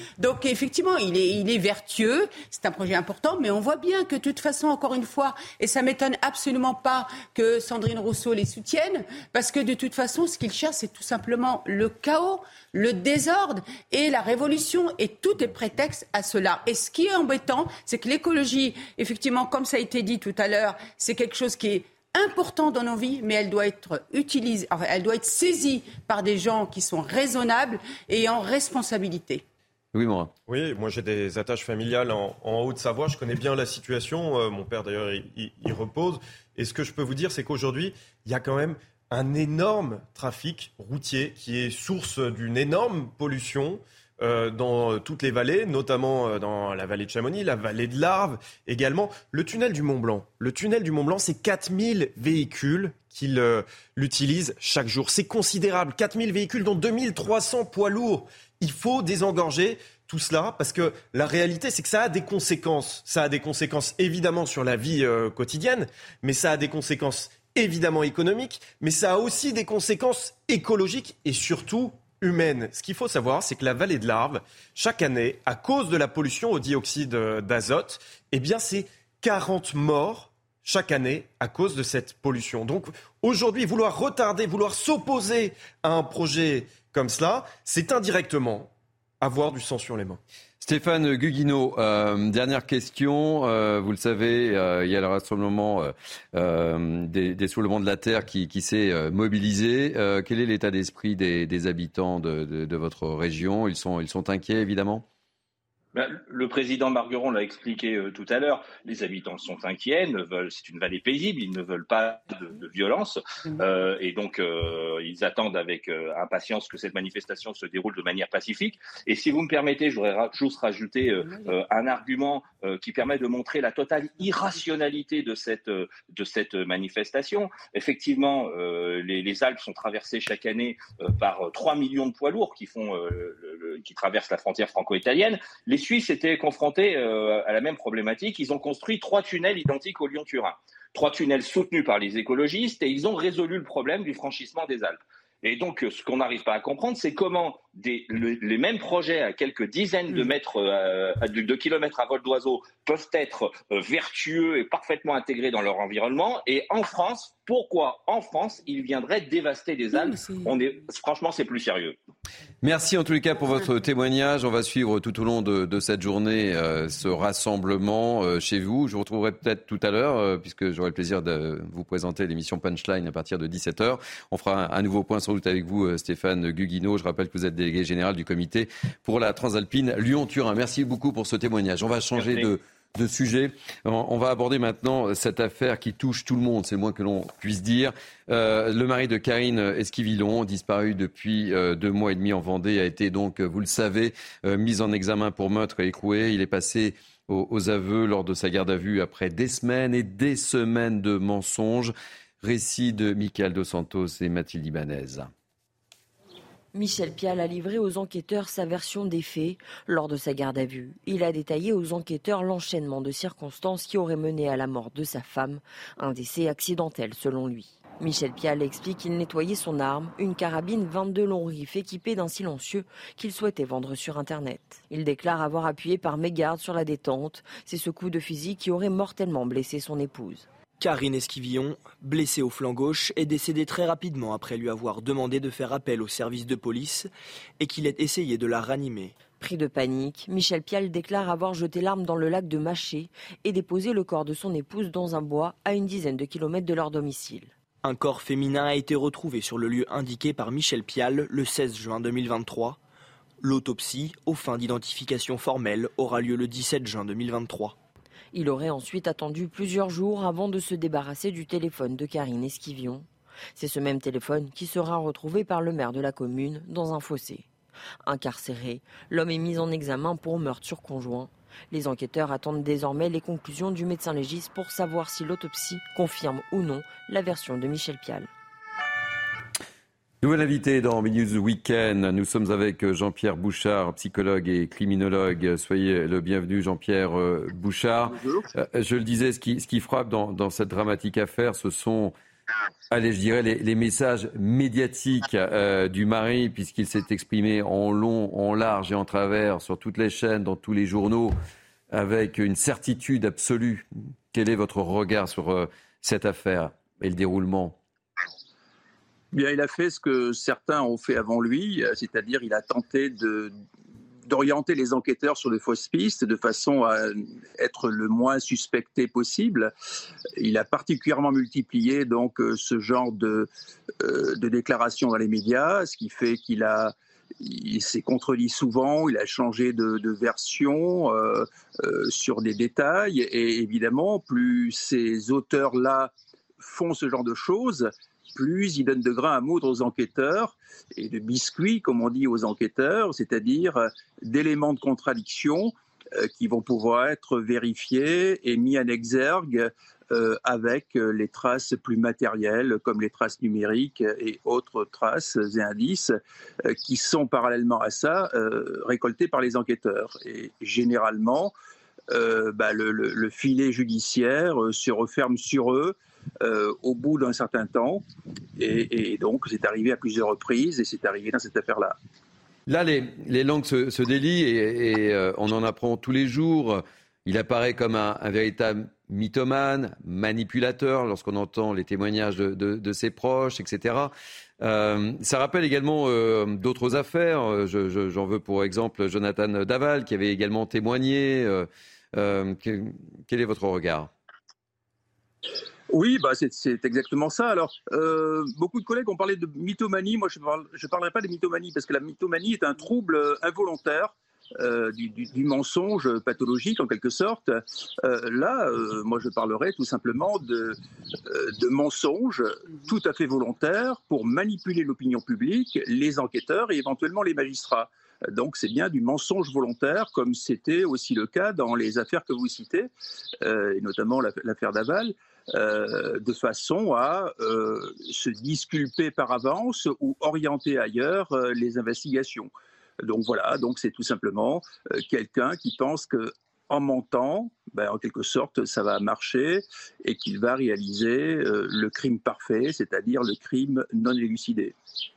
(laughs) Donc effectivement, il est, il est vertueux, c'est un projet important, mais on voit bien que de toute façon, encore une fois, et ça m'étonne absolument pas que Sandrine Rousseau les soutienne, parce que de toute façon, ce qu'il cherche, c'est tout simplement le chaos, le désordre et la révolution, et tout est prétexte à cela. Et ce qui est embêtant, c'est que l'écologie, effectivement, comme ça a été dit tout à l'heure, c'est quelque chose qui est important dans nos vies, mais elle doit être utilisée, elle doit être saisie par des gens qui sont raisonnables et en responsabilité. Oui, moi. Oui, moi j'ai des attaches familiales en, Haute-Savoie. Je connais bien la situation. Euh, mon père d'ailleurs il, repose. Et ce que je peux vous dire, c'est qu'aujourd'hui, il y a quand même un énorme trafic routier qui est source d'une énorme pollution. Euh, dans toutes les vallées, notamment euh, dans la vallée de Chamonix, la vallée de l'Arve également. Le tunnel du Mont Blanc. Le tunnel du Mont Blanc, c'est 4000 véhicules qui l'utilisent chaque jour. C'est considérable. 4000 véhicules, dont 2300 poids lourds. Il faut désengorger tout cela parce que la réalité, c'est que ça a des conséquences. Ça a des conséquences évidemment sur la vie euh, quotidienne, mais ça a des conséquences évidemment économiques, mais ça a aussi des conséquences écologiques et surtout humaine. Ce qu'il faut savoir, c'est que la vallée de l'Arve, chaque année, à cause de la pollution au dioxyde d'azote, eh bien, c'est 40 morts chaque année à cause de cette pollution. Donc aujourd'hui, vouloir retarder, vouloir s'opposer à un projet comme cela, c'est indirectement avoir du sang sur les mains. Stéphane Guguino, euh, dernière question. Euh, vous le savez, euh, il y a le rassemblement des, des, soulèvements de la Terre qui, s'est mobilisé. quel est l'état d'esprit des, habitants de, de, votre région? Ils sont, ils sont inquiets, évidemment? Le président Margueron l'a expliqué euh, tout à l'heure. Les habitants sont inquiets, ne veulent, c'est une vallée paisible, ils ne veulent pas de, violence, euh, et donc euh, ils attendent avec impatience que cette manifestation se déroule de manière pacifique. Et si vous me permettez, je voudrais juste rajouter un argument qui permet de montrer la totale irrationalité de cette cette manifestation. Effectivement, les, les, Alpes sont traversées chaque année par 3 millions de poids lourds qui font qui traversent la frontière franco-italienne. Les Suisses étaient confrontés euh, à la même problématique. Ils ont construit trois tunnels identiques au Lyon-Turin. Trois tunnels soutenus par les écologistes et ils ont résolu le problème du franchissement des Alpes. Et donc, ce qu'on n'arrive pas à comprendre, c'est comment des, les mêmes projets à quelques dizaines de mètres, euh, de, kilomètres à vol d'oiseau peuvent être euh, vertueux et parfaitement intégrés dans leur environnement. Et en France, pourquoi en France, ils viendraient dévaster des Alpes On est, Franchement, c'est plus sérieux. Merci en tous les cas pour votre témoignage. On va suivre tout au long de, cette journée euh, ce rassemblement chez vous. Je vous retrouverai peut-être tout à l'heure, puisque j'aurai le plaisir de vous présenter l'émission Punchline à partir de 17h. On fera un, nouveau point sans doute avec vous, Stéphane Guguino. Je rappelle que vous êtes délégué général du comité pour la Transalpine Lyon-Turin. Merci beaucoup pour ce témoignage. On va changer de, sujet. On va aborder maintenant cette affaire qui touche tout le monde, c'est moins que l'on puisse dire. Euh, le mari de Karine Esquivillon, disparu depuis euh, deux mois et demi en Vendée, a été donc, vous le savez, euh, mis en examen pour meurtre et écroué. Il est passé aux, aux, aveux lors de sa garde à vue après des semaines et des semaines de mensonges. Récit de Michael Dos Santos et Mathilde Ibanez. Michel Pial a livré aux enquêteurs sa version des faits lors de sa garde à vue. Il a détaillé aux enquêteurs l'enchaînement de circonstances qui auraient mené à la mort de sa femme, un décès accidentel selon lui. Michel Pial explique qu'il nettoyait son arme, une carabine 22 long riffs équipée d'un silencieux qu'il souhaitait vendre sur Internet. Il déclare avoir appuyé par mégarde sur la détente. C'est ce coup de fusil qui aurait mortellement blessé son épouse. Karine Esquivillon, blessée au flanc gauche, est décédée très rapidement après lui avoir demandé de faire appel au service de police et qu'il ait essayé de la ranimer. Pris de panique, Michel Pial déclare avoir jeté l'arme dans le lac de Maché et déposé le corps de son épouse dans un bois à une dizaine de kilomètres de leur domicile. Un corps féminin a été retrouvé sur le lieu indiqué par Michel Pial le 16 juin 2023. L'autopsie, aux fins d'identification formelle, aura lieu le 17 juin 2023. Il aurait ensuite attendu plusieurs jours avant de se débarrasser du téléphone de Karine Esquivion. C'est ce même téléphone qui sera retrouvé par le maire de la commune dans un fossé. Incarcéré, l'homme est mis en examen pour meurtre sur conjoint. Les enquêteurs attendent désormais les conclusions du médecin légiste pour savoir si l'autopsie confirme ou non la version de Michel Pial. Nouvel invité dans Minutes Weekend. Nous sommes avec euh, Jean-Pierre Bouchard, psychologue et criminologue. Soyez le bienvenu, Jean-Pierre euh, Bouchard. Euh, je le disais, ce qui, ce qui frappe dans, dans, cette dramatique affaire, ce sont, allez, je dirais, les, les messages médiatiques du mari, puisqu'il s'est exprimé en long, en large et en travers sur toutes les chaînes, dans tous les journaux, avec une certitude absolue. Quel est votre regard sur cette affaire et le déroulement? Bien, il a fait ce que certains ont fait avant lui, euh, c'est-à-dire il a tenté d'orienter les enquêteurs sur de fausses pistes de façon à être le moins suspecté possible. Il a particulièrement multiplié donc euh, ce genre de, euh, déclarations dans les médias, ce qui fait qu'il s'est contredit souvent, il a changé de, de version sur des détails et évidemment plus ces auteurs-là font ce genre de choses, plus il donne de grains à moudre aux enquêteurs et de biscuits, comme on dit aux enquêteurs, c'est-à-dire euh, d'éléments de contradiction euh, qui vont pouvoir être vérifiés et mis en exergue euh, avec les traces plus matérielles, comme les traces numériques et autres traces et indices, qui sont parallèlement à ça récoltés par les enquêteurs. Et généralement, bah, le, filet judiciaire se referme sur eux au bout d'un certain temps. Et, donc, c'est arrivé à plusieurs reprises et c'est arrivé dans cette affaire-là. Là, les, langues se, délient et, on en apprend tous les jours. Il apparaît comme un, véritable mythomane, manipulateur, lorsqu'on entend les témoignages de, ses proches, etc. Euh, ça rappelle également euh, d'autres affaires. J'en veux pour exemple Jonathan Daval, qui avait également témoigné. Euh, quel, est votre regard? Oui, bah c'est exactement ça. Alors, beaucoup de collègues ont parlé de mythomanie. Moi, je ne parlerai pas de mythomanie parce que la mythomanie est un trouble involontaire euh, du, mensonge pathologique en quelque sorte. Euh, là, euh, moi je parlerai tout simplement de, de mensonges tout à fait volontaires pour manipuler l'opinion publique, les enquêteurs et éventuellement les magistrats. Donc c'est bien du mensonge volontaire, comme c'était aussi le cas dans les affaires que vous citez, et notamment l'affaire Daval. De façon à se disculper par avance ou orienter ailleurs les investigations. Donc voilà, donc c'est tout simplement euh, quelqu'un qui pense que en mentant, ben, en quelque sorte, ça va marcher et qu'il va réaliser euh, le crime parfait, c'est-à-dire le crime non élucidé.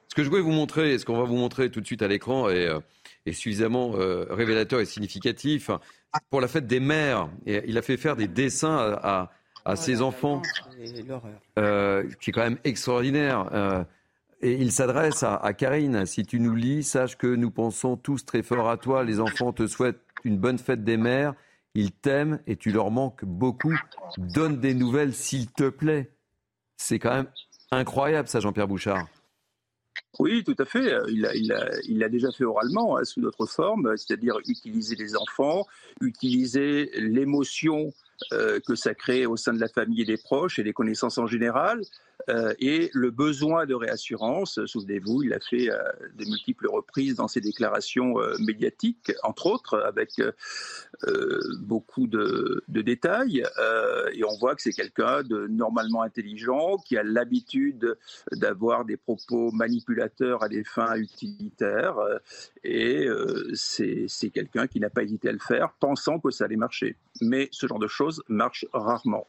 Ce que je voulais vous montrer, ce qu'on va vous montrer tout de suite à l'écran est, euh, suffisamment révélateur et significatif. Pour la fête des mères, il a fait faire des dessins à, ses enfants, qui est quand même extraordinaire. Et il s'adresse à, Karine. Si tu nous lis, sache que nous pensons tous très fort à toi. Les enfants te souhaitent une bonne fête des mères. Ils t'aiment et tu leur manques beaucoup. Donne des nouvelles, s'il te plaît. C'est quand même incroyable, ça, Jean-Pierre Bouchard. Oui, tout à fait. Il l'a déjà fait oralement, hein, sous d'autres formes, c'est-à-dire utiliser les enfants, utiliser l'émotion euh, que ça crée au sein de la famille et des proches et des connaissances en général, euh, et le besoin de réassurance, souvenez-vous, il l'a fait euh, de multiples reprises dans ses déclarations euh, médiatiques, entre autres, avec beaucoup de, détails. et on voit que c'est quelqu'un de normalement intelligent, qui a l'habitude d'avoir des propos manipulateurs à des fins utilitaires. et c'est quelqu'un qui n'a pas hésité à le faire, pensant que ça allait marcher. Mais ce genre de choses marche rarement.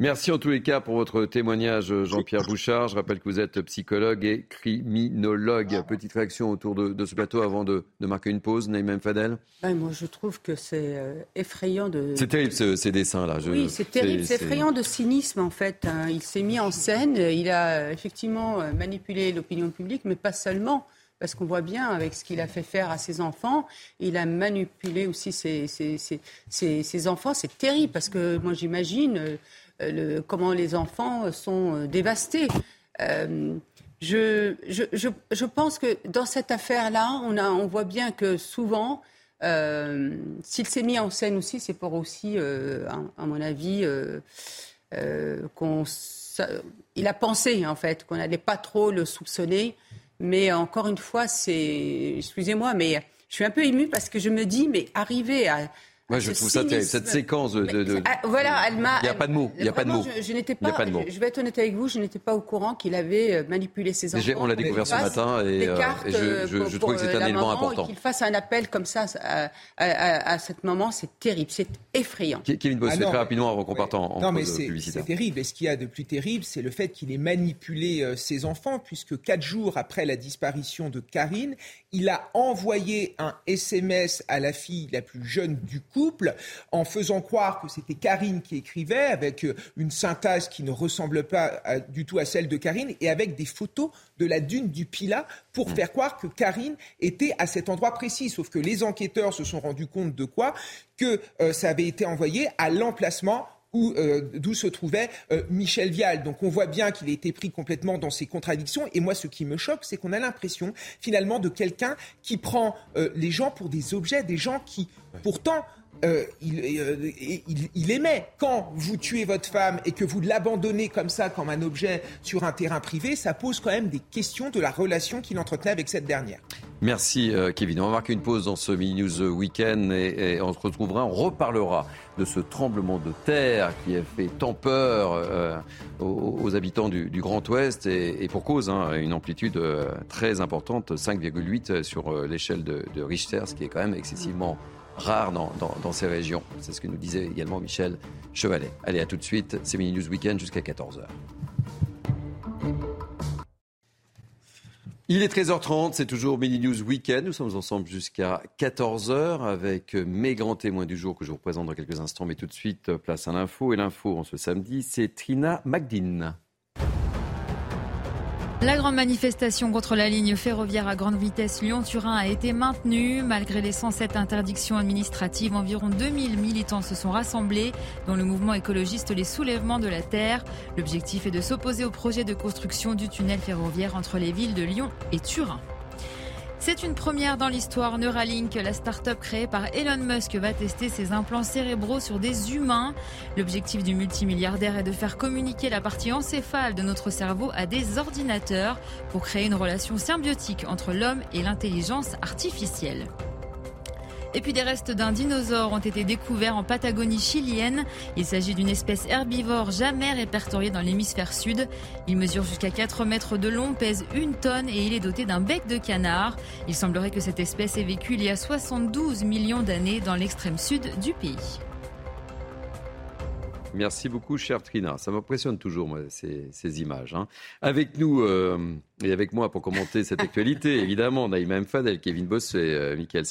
Merci en tous les cas pour votre témoignage, Jean-Pierre (laughs) Bouchard. Je rappelle que vous êtes psychologue et criminologue. Petite réaction autour de, ce plateau avant de, marquer une pause, Naïm Fadel? Ben, Moi, je trouve que c'est euh, effrayant de. C'est terrible ces dessins-là. Oui, c'est terrible. C'est effrayant de cynisme, en fait. Hein. Il s'est mis en scène. Il a effectivement euh, manipulé l'opinion publique, mais pas seulement parce qu'on voit bien avec ce qu'il a fait faire à ses enfants, il a manipulé aussi ses, ses enfants. C'est terrible parce que moi j'imagine euh, euh, comment les enfants sont euh, dévastés. Euh, je, je, pense que dans cette affaire-là, on, on voit bien que souvent, s'il s'est mis en scène aussi, c'est pour aussi, à, mon avis, qu'on, il a pensé en fait qu'on n'allait pas trop le soupçonner. Mais encore une fois, c'est, excusez-moi, mais je suis un peu émue parce que je me dis, mais arriver à, moi, je trouve ça terrible. Cette séquence de. Ah, voilà, elle m'a. Il n'y a pas de mots. Il n'y a pas de mots. Je, n'étais pas. Je, vais être honnête avec vous, je n'étais pas au courant qu'il avait euh, manipulé ses enfants. On l'a découvert ce matin et, euh, je, trouve que c'est un élément important. Qu'il fasse un appel comme ça à, à, à, ce moment, c'est terrible, c'est effrayant. Kevin Bossuet, ah très rapidement avant qu'on parte en, non, mais C'est terrible. Et ce qu'il y a de plus terrible, c'est le fait qu'il ait manipulé euh, ses enfants, puisque quatre jours après la disparition de Karine, il a envoyé un SMS à la fille la plus jeune du couple en faisant croire que c'était Karine qui écrivait avec euh, une synthèse qui ne ressemble pas du tout à celle de Karine et avec des photos de la dune du Pila pour mmh. faire croire que Karine était à cet endroit précis. Sauf que les enquêteurs se sont rendus compte de quoi? Que euh, ça avait été envoyé à l'emplacement euh, d'où se trouvait euh, Michel Vial. Donc on voit bien qu'il a été pris complètement dans ses contradictions. Et moi, ce qui me choque, c'est qu'on a l'impression finalement de quelqu'un qui prend euh, les gens pour des objets, des gens qui pourtant il, aimait. Quand vous tuez votre femme et que vous l'abandonnez comme ça, comme un objet sur un terrain privé, ça pose quand même des questions de la relation qu'il entretenait avec cette dernière. Merci Kevin. On va marquer une pause dans ce Mini News Weekend et, on se retrouvera, on reparlera de ce tremblement de terre qui a fait tant peur euh, aux, habitants du, Grand Ouest et, pour cause, hein, une amplitude euh, très importante, 5,8 sur euh, l'échelle de, Richter, ce qui est quand même excessivement rare dans, dans ces régions. C'est ce que nous disait également Michel Chevalet. Allez, à tout de suite, c'est Mini News Weekend jusqu'à 14h. Il est 13h30, c'est toujours Mini News Weekend. Nous sommes ensemble jusqu'à 14h avec mes grands témoins du jour que je vous présente dans quelques instants. Mais tout de suite, place à l'info. Et l'info en ce samedi, c'est Trina Magdine. La grande manifestation contre la ligne ferroviaire à grande vitesse Lyon-Turin a été maintenue. Malgré les 107 interdictions administratives, environ 2000 militants se sont rassemblés, dont le mouvement écologiste Les Soulèvements de la Terre. L'objectif est de s'opposer au projet de construction du tunnel ferroviaire entre les villes de Lyon et Turin. C'est une première dans l'histoire. Neuralink, la start-up créée par Elon Musk, va tester ses implants cérébraux sur des humains. L'objectif du multimilliardaire est de faire communiquer la partie encéphale de notre cerveau à des ordinateurs pour créer une relation symbiotique entre l'homme et l'intelligence artificielle. Et puis des restes d'un dinosaure ont été découverts en Patagonie chilienne. Il s'agit d'une espèce herbivore jamais répertoriée dans l'hémisphère sud. Il mesure jusqu'à 4 mètres de long, pèse une tonne et il est doté d'un bec de canard. Il semblerait que cette espèce ait vécu il y a 72 millions d'années dans l'extrême sud du pays. Merci beaucoup, cher Trina. Ça m'impressionne toujours, moi, ces, images. Hein. Avec nous euh, et avec moi pour commenter cette actualité, (laughs) évidemment, Naïma Mfadel, Kevin Boss et euh, Michael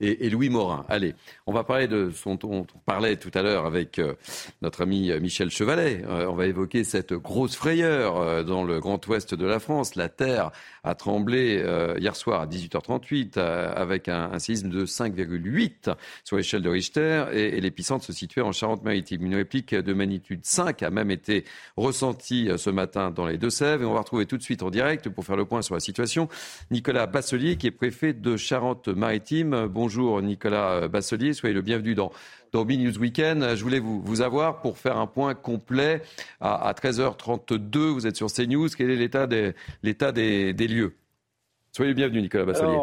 et et, Louis Morin. Allez, on va parler de son on parlait tout à l'heure avec euh, notre ami euh, Michel Chevalet. Euh, on va évoquer cette grosse frayeur dans le Grand Ouest de la France. La terre a tremblé hier soir à 18h38 avec un, séisme de 5,8 sur l'échelle de Richter et, l'épicentre se situait en Charente-Maritime. Une réplique de magnitude 5 a même été ressentie ce matin dans les Deux-Sèvres et on va retrouver tout de suite en direct pour faire le point sur la situation Nicolas Basselier qui est préfet de Charente-Maritime. Bonjour Nicolas Basselier, soyez le bienvenu dans, dans News Weekend. Je voulais vous, avoir pour faire un point complet à, 13h32. Vous êtes sur CNews. Quel est l'état des, l'état des, lieux Soyez le bienvenu Nicolas Basselier.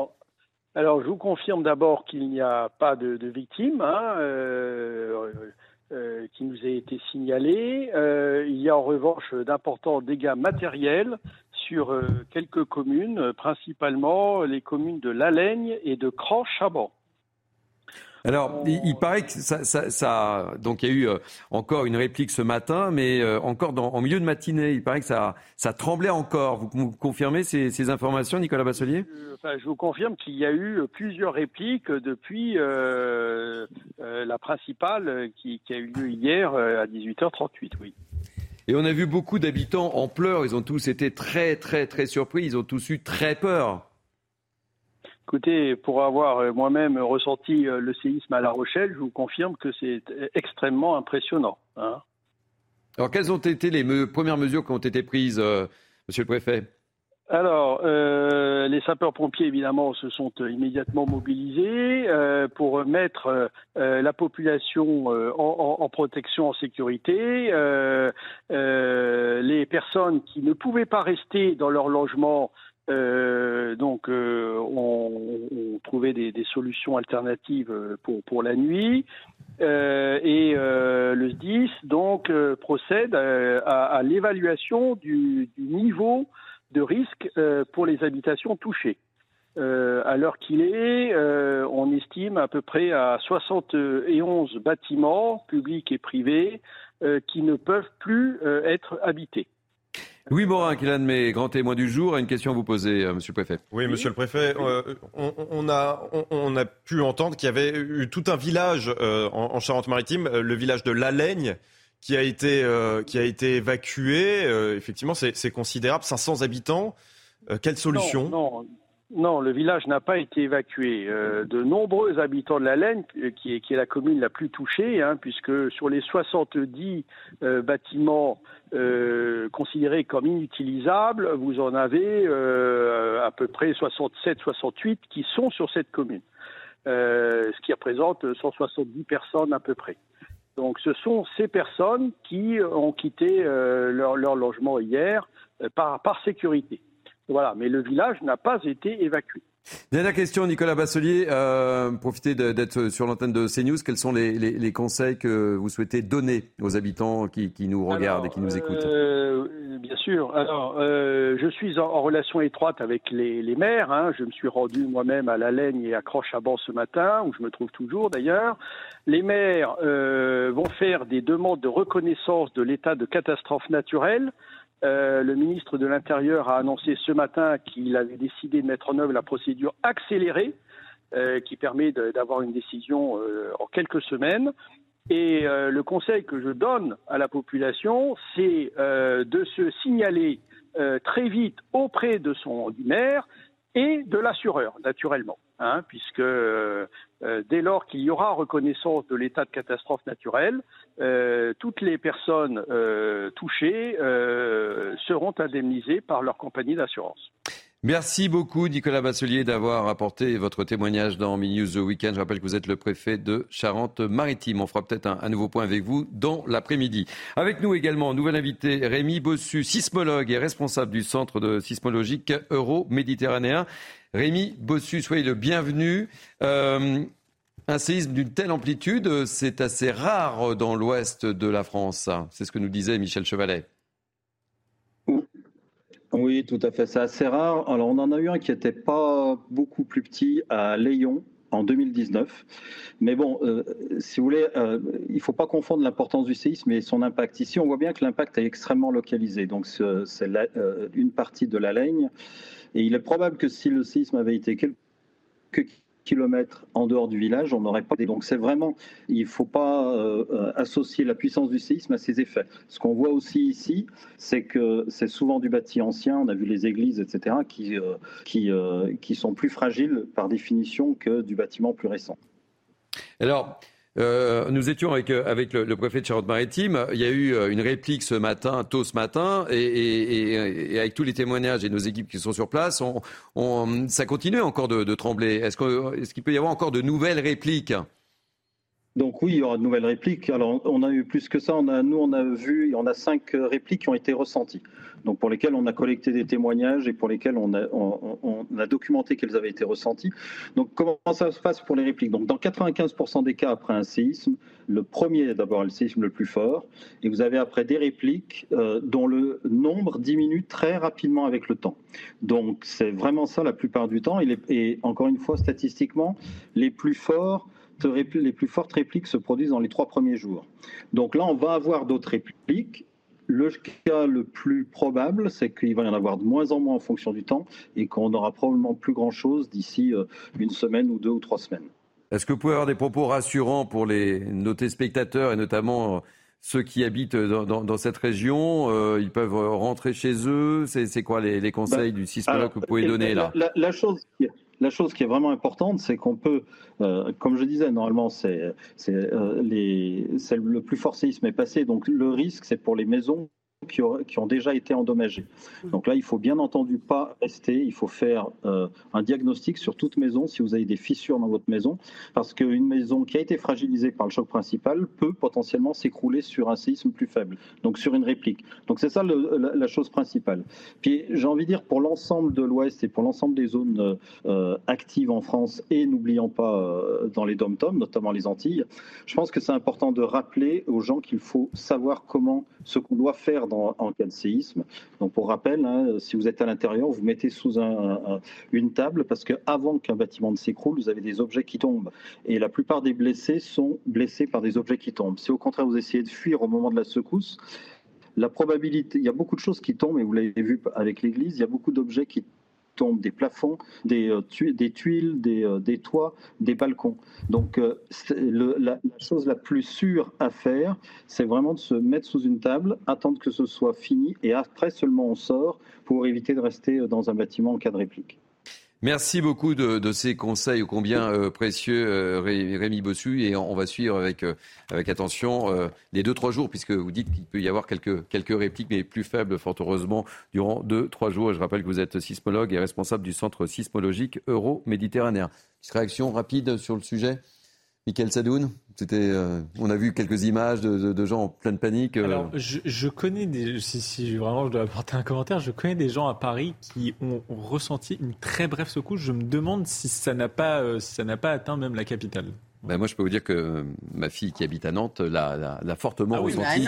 Alors, je vous confirme d'abord qu'il n'y a pas de, victimes. Hein, euh, euh, qui nous a été signalé. Euh, il y a en revanche d'importants dégâts matériels sur quelques communes, principalement les communes de Lalagne et de Cran-Chaban. Alors, il, paraît que ça, ça, donc il y a eu euh, encore une réplique ce matin, mais euh, encore dans, en milieu de matinée, il paraît que ça, ça tremblait encore. Vous, confirmez ces, informations, Nicolas Basselier? Enfin, Je vous confirme qu'il y a eu plusieurs répliques depuis la principale qui, qui, a eu lieu hier à 18h38, oui. Et on a vu beaucoup d'habitants en pleurs. Ils ont tous été très, très, très surpris. Ils ont tous eu très peur. Écoutez, pour avoir euh, moi-même ressenti euh, le séisme à La Rochelle, je vous confirme que c'est extrêmement impressionnant. Hein. Alors, quelles ont été les premières mesures qui ont été prises, euh, Monsieur le Préfet? Alors, euh, les sapeurs-pompiers, évidemment, se sont immédiatement mobilisés euh, pour mettre la population en, protection, en sécurité. les personnes qui ne pouvaient pas rester dans leur logement donc, ont trouvé des, solutions alternatives pour, pour la nuit. et le SDIS, donc, procède à, l'évaluation du, du, niveau de risque euh, pour les habitations touchées. Euh, à l'heure qu'il est, euh, on estime à peu près à 71 bâtiments publics et privés qui ne peuvent plus être habités. Louis Morin, qui est l'un de mes grands témoins du jour, a une question à vous poser, Monsieur le Préfet. Oui, Monsieur le Préfet, on, a, on, a pu entendre qu'il y avait eu tout un village en, Charente-Maritime, le village de Laigne, qui a été, euh, qui a été évacué. Euh, effectivement, c'est considérable. 500 habitants. Euh, quelle solution? Non, non, le village n'a pas été évacué. de nombreux habitants de la Laine, qui est, qui est la commune la plus touchée, hein, puisque sur les 70 bâtiments considérés comme inutilisables, vous en avez à peu près 67-68 qui sont sur cette commune, ce qui représente 170 personnes à peu près. Donc ce sont ces personnes qui ont quitté euh, leur, logement hier euh, par sécurité. Voilà, mais le village n'a pas été évacué. Dernière question, Nicolas Basselier. Euh, profitez d'être sur l'antenne de CNews. Quels sont les, conseils que vous souhaitez donner aux habitants qui, nous regardent et qui nous écoutent bien sûr. Alors, euh, je suis en, relation étroite avec les, maires. Hein. Je me suis rendu moi-même à La Laigne et à Croche-à-Ban ce matin, où je me trouve toujours d'ailleurs. Les maires euh, vont faire des demandes de reconnaissance de l'état de catastrophe naturelle. Euh, le ministre de l'Intérieur a annoncé ce matin qu'il avait décidé de mettre en œuvre la procédure accélérée, qui permet d'avoir une décision en quelques semaines. Et euh, le conseil que je donne à la population, c'est euh, de se signaler euh, très vite auprès de son maire et de l'assureur, naturellement, hein, puisque dès lors qu'il y aura reconnaissance de l'état de catastrophe naturelle, toutes les personnes touchées seront indemnisées par leur compagnie d'assurance. Merci beaucoup Nicolas Basselier d'avoir apporté votre témoignage dans News The Weekend. Je rappelle que vous êtes le préfet de Charente-Maritime. On fera peut-être un, nouveau point avec vous dans l'après-midi. Avec nous également, nouvel invité, Rémi Bossu, sismologue et responsable du centre de sismologique euro-méditerranéen. Rémi Bossu, soyez le bienvenu. Euh, un séisme d'une telle amplitude, c'est assez rare dans l'ouest de la France. C'est ce que nous disait Michel Chevalet. Oui, tout à fait. C'est assez rare. Alors, on en a eu un qui n'était pas beaucoup plus petit à Léon en 2019. Mais bon, euh, si vous voulez, euh, il ne faut pas confondre l'importance du séisme et son impact. Ici, on voit bien que l'impact est extrêmement localisé. Donc, c'est euh, une partie de la ligne. Et il est probable que si le séisme avait été quelques kilomètres en dehors du village, on n'aurait pas. Donc c'est vraiment, il ne faut pas euh, associer la puissance du séisme à ses effets. Ce qu'on voit aussi ici, c'est que c'est souvent du bâti ancien. On a vu les églises, etc., qui euh, qui, euh, qui sont plus fragiles par définition que du bâtiment plus récent. Alors. Euh, nous étions avec, euh, avec le, préfet de Charente-Maritime. Il y a eu euh, une réplique ce matin, tôt ce matin, et, avec tous les témoignages et nos équipes qui sont sur place, on, ça continue encore de, trembler. Est-ce qu'il peut y avoir encore de nouvelles répliques? Donc oui, il y aura de nouvelles répliques. Alors on a eu plus que ça. On a, nous, on a vu, on a cinq répliques qui ont été ressenties donc pour lesquels on a collecté des témoignages et pour lesquels on a, documenté qu'elles avaient été ressenties. Donc comment ça se passe pour les répliques? Donc dans 95% des cas après un séisme, le premier est d'abord le séisme le plus fort, et vous avez après des répliques euh, dont le nombre diminue très rapidement avec le temps. Donc c'est vraiment ça la plupart du temps. Et encore une fois, statistiquement, les plus forts les plus fortes répliques se produisent dans les trois premiers jours. Donc là, on va avoir d'autres répliques le cas le plus probable, c'est qu'il va y en avoir de moins en moins en fonction du temps et qu'on n'aura probablement plus grand-chose d'ici euh, une semaine ou deux ou trois semaines. Est-ce que vous pouvez avoir des propos rassurants pour les, nos téléspectateurs et notamment euh, ceux qui habitent dans, cette région euh, Ils peuvent rentrer chez eux? C'est quoi les, conseils bah, du sismologue que vous pouvez donner là? la, chose la chose qui est vraiment importante, c'est qu'on peut, euh, comme je disais, normalement, c'est euh, le plus fort séisme est passé, donc le risque, c'est pour les maisons qui, ont déjà été endommagés. Mmh. Donc là, il faut bien entendu pas rester, il faut faire euh, un diagnostic sur toute maison si vous avez des fissures dans votre maison, parce qu'une maison qui a été fragilisée par le choc principal peut potentiellement s'écrouler sur un séisme plus faible, donc sur une réplique. Donc c'est ça la, chose principale. Puis j'ai envie de dire pour l'ensemble de l'Ouest et pour l'ensemble des zones euh, actives en France, et n'oublions pas euh, dans les dom notamment les Antilles, je pense que c'est important de rappeler aux gens qu'il faut savoir comment, ce qu'on doit faire dans en, cas de séisme. Donc pour rappel, hein, si vous êtes à l'intérieur, vous mettez sous une table parce qu'avant qu'un bâtiment ne s'écroule, vous avez des objets qui tombent. Et la plupart des blessés sont blessés par des objets qui tombent. Si au contraire vous essayez de fuir au moment de la secousse, la probabilité, il y a beaucoup de choses qui tombent, et vous l'avez vu avec l'église, il y a beaucoup d'objets qui tombent des plafonds, des, euh, tuiles, des, euh, des, toits, des balcons. Donc euh, le, la, chose la plus sûre à faire, c'est vraiment de se mettre sous une table, attendre que ce soit fini et après seulement on sort pour éviter de rester dans un bâtiment en cas de réplique. Merci beaucoup de, ces conseils ô combien euh, précieux, euh, Rémi Bossu. Et on, va suivre avec, euh, avec attention les deux, trois jours, puisque vous dites qu'il peut y avoir quelques, quelques répliques, mais plus faibles, fort heureusement, durant deux, trois jours. Je rappelle que vous êtes sismologue et responsable du centre sismologique euro-méditerranéen. Petite réaction rapide sur le sujet Michael Sadoun, euh, on a vu quelques images de, gens en pleine panique. Euh. Alors, je, connais des, si, vraiment je dois apporter un commentaire, je connais des gens à Paris qui ont, ressenti une très brève secousse. Je me demande si ça euh, ça n'a pas atteint même la capitale. Ben moi, je peux vous dire que ma fille qui habite à Nantes l'a, fortement ah oui, ressenti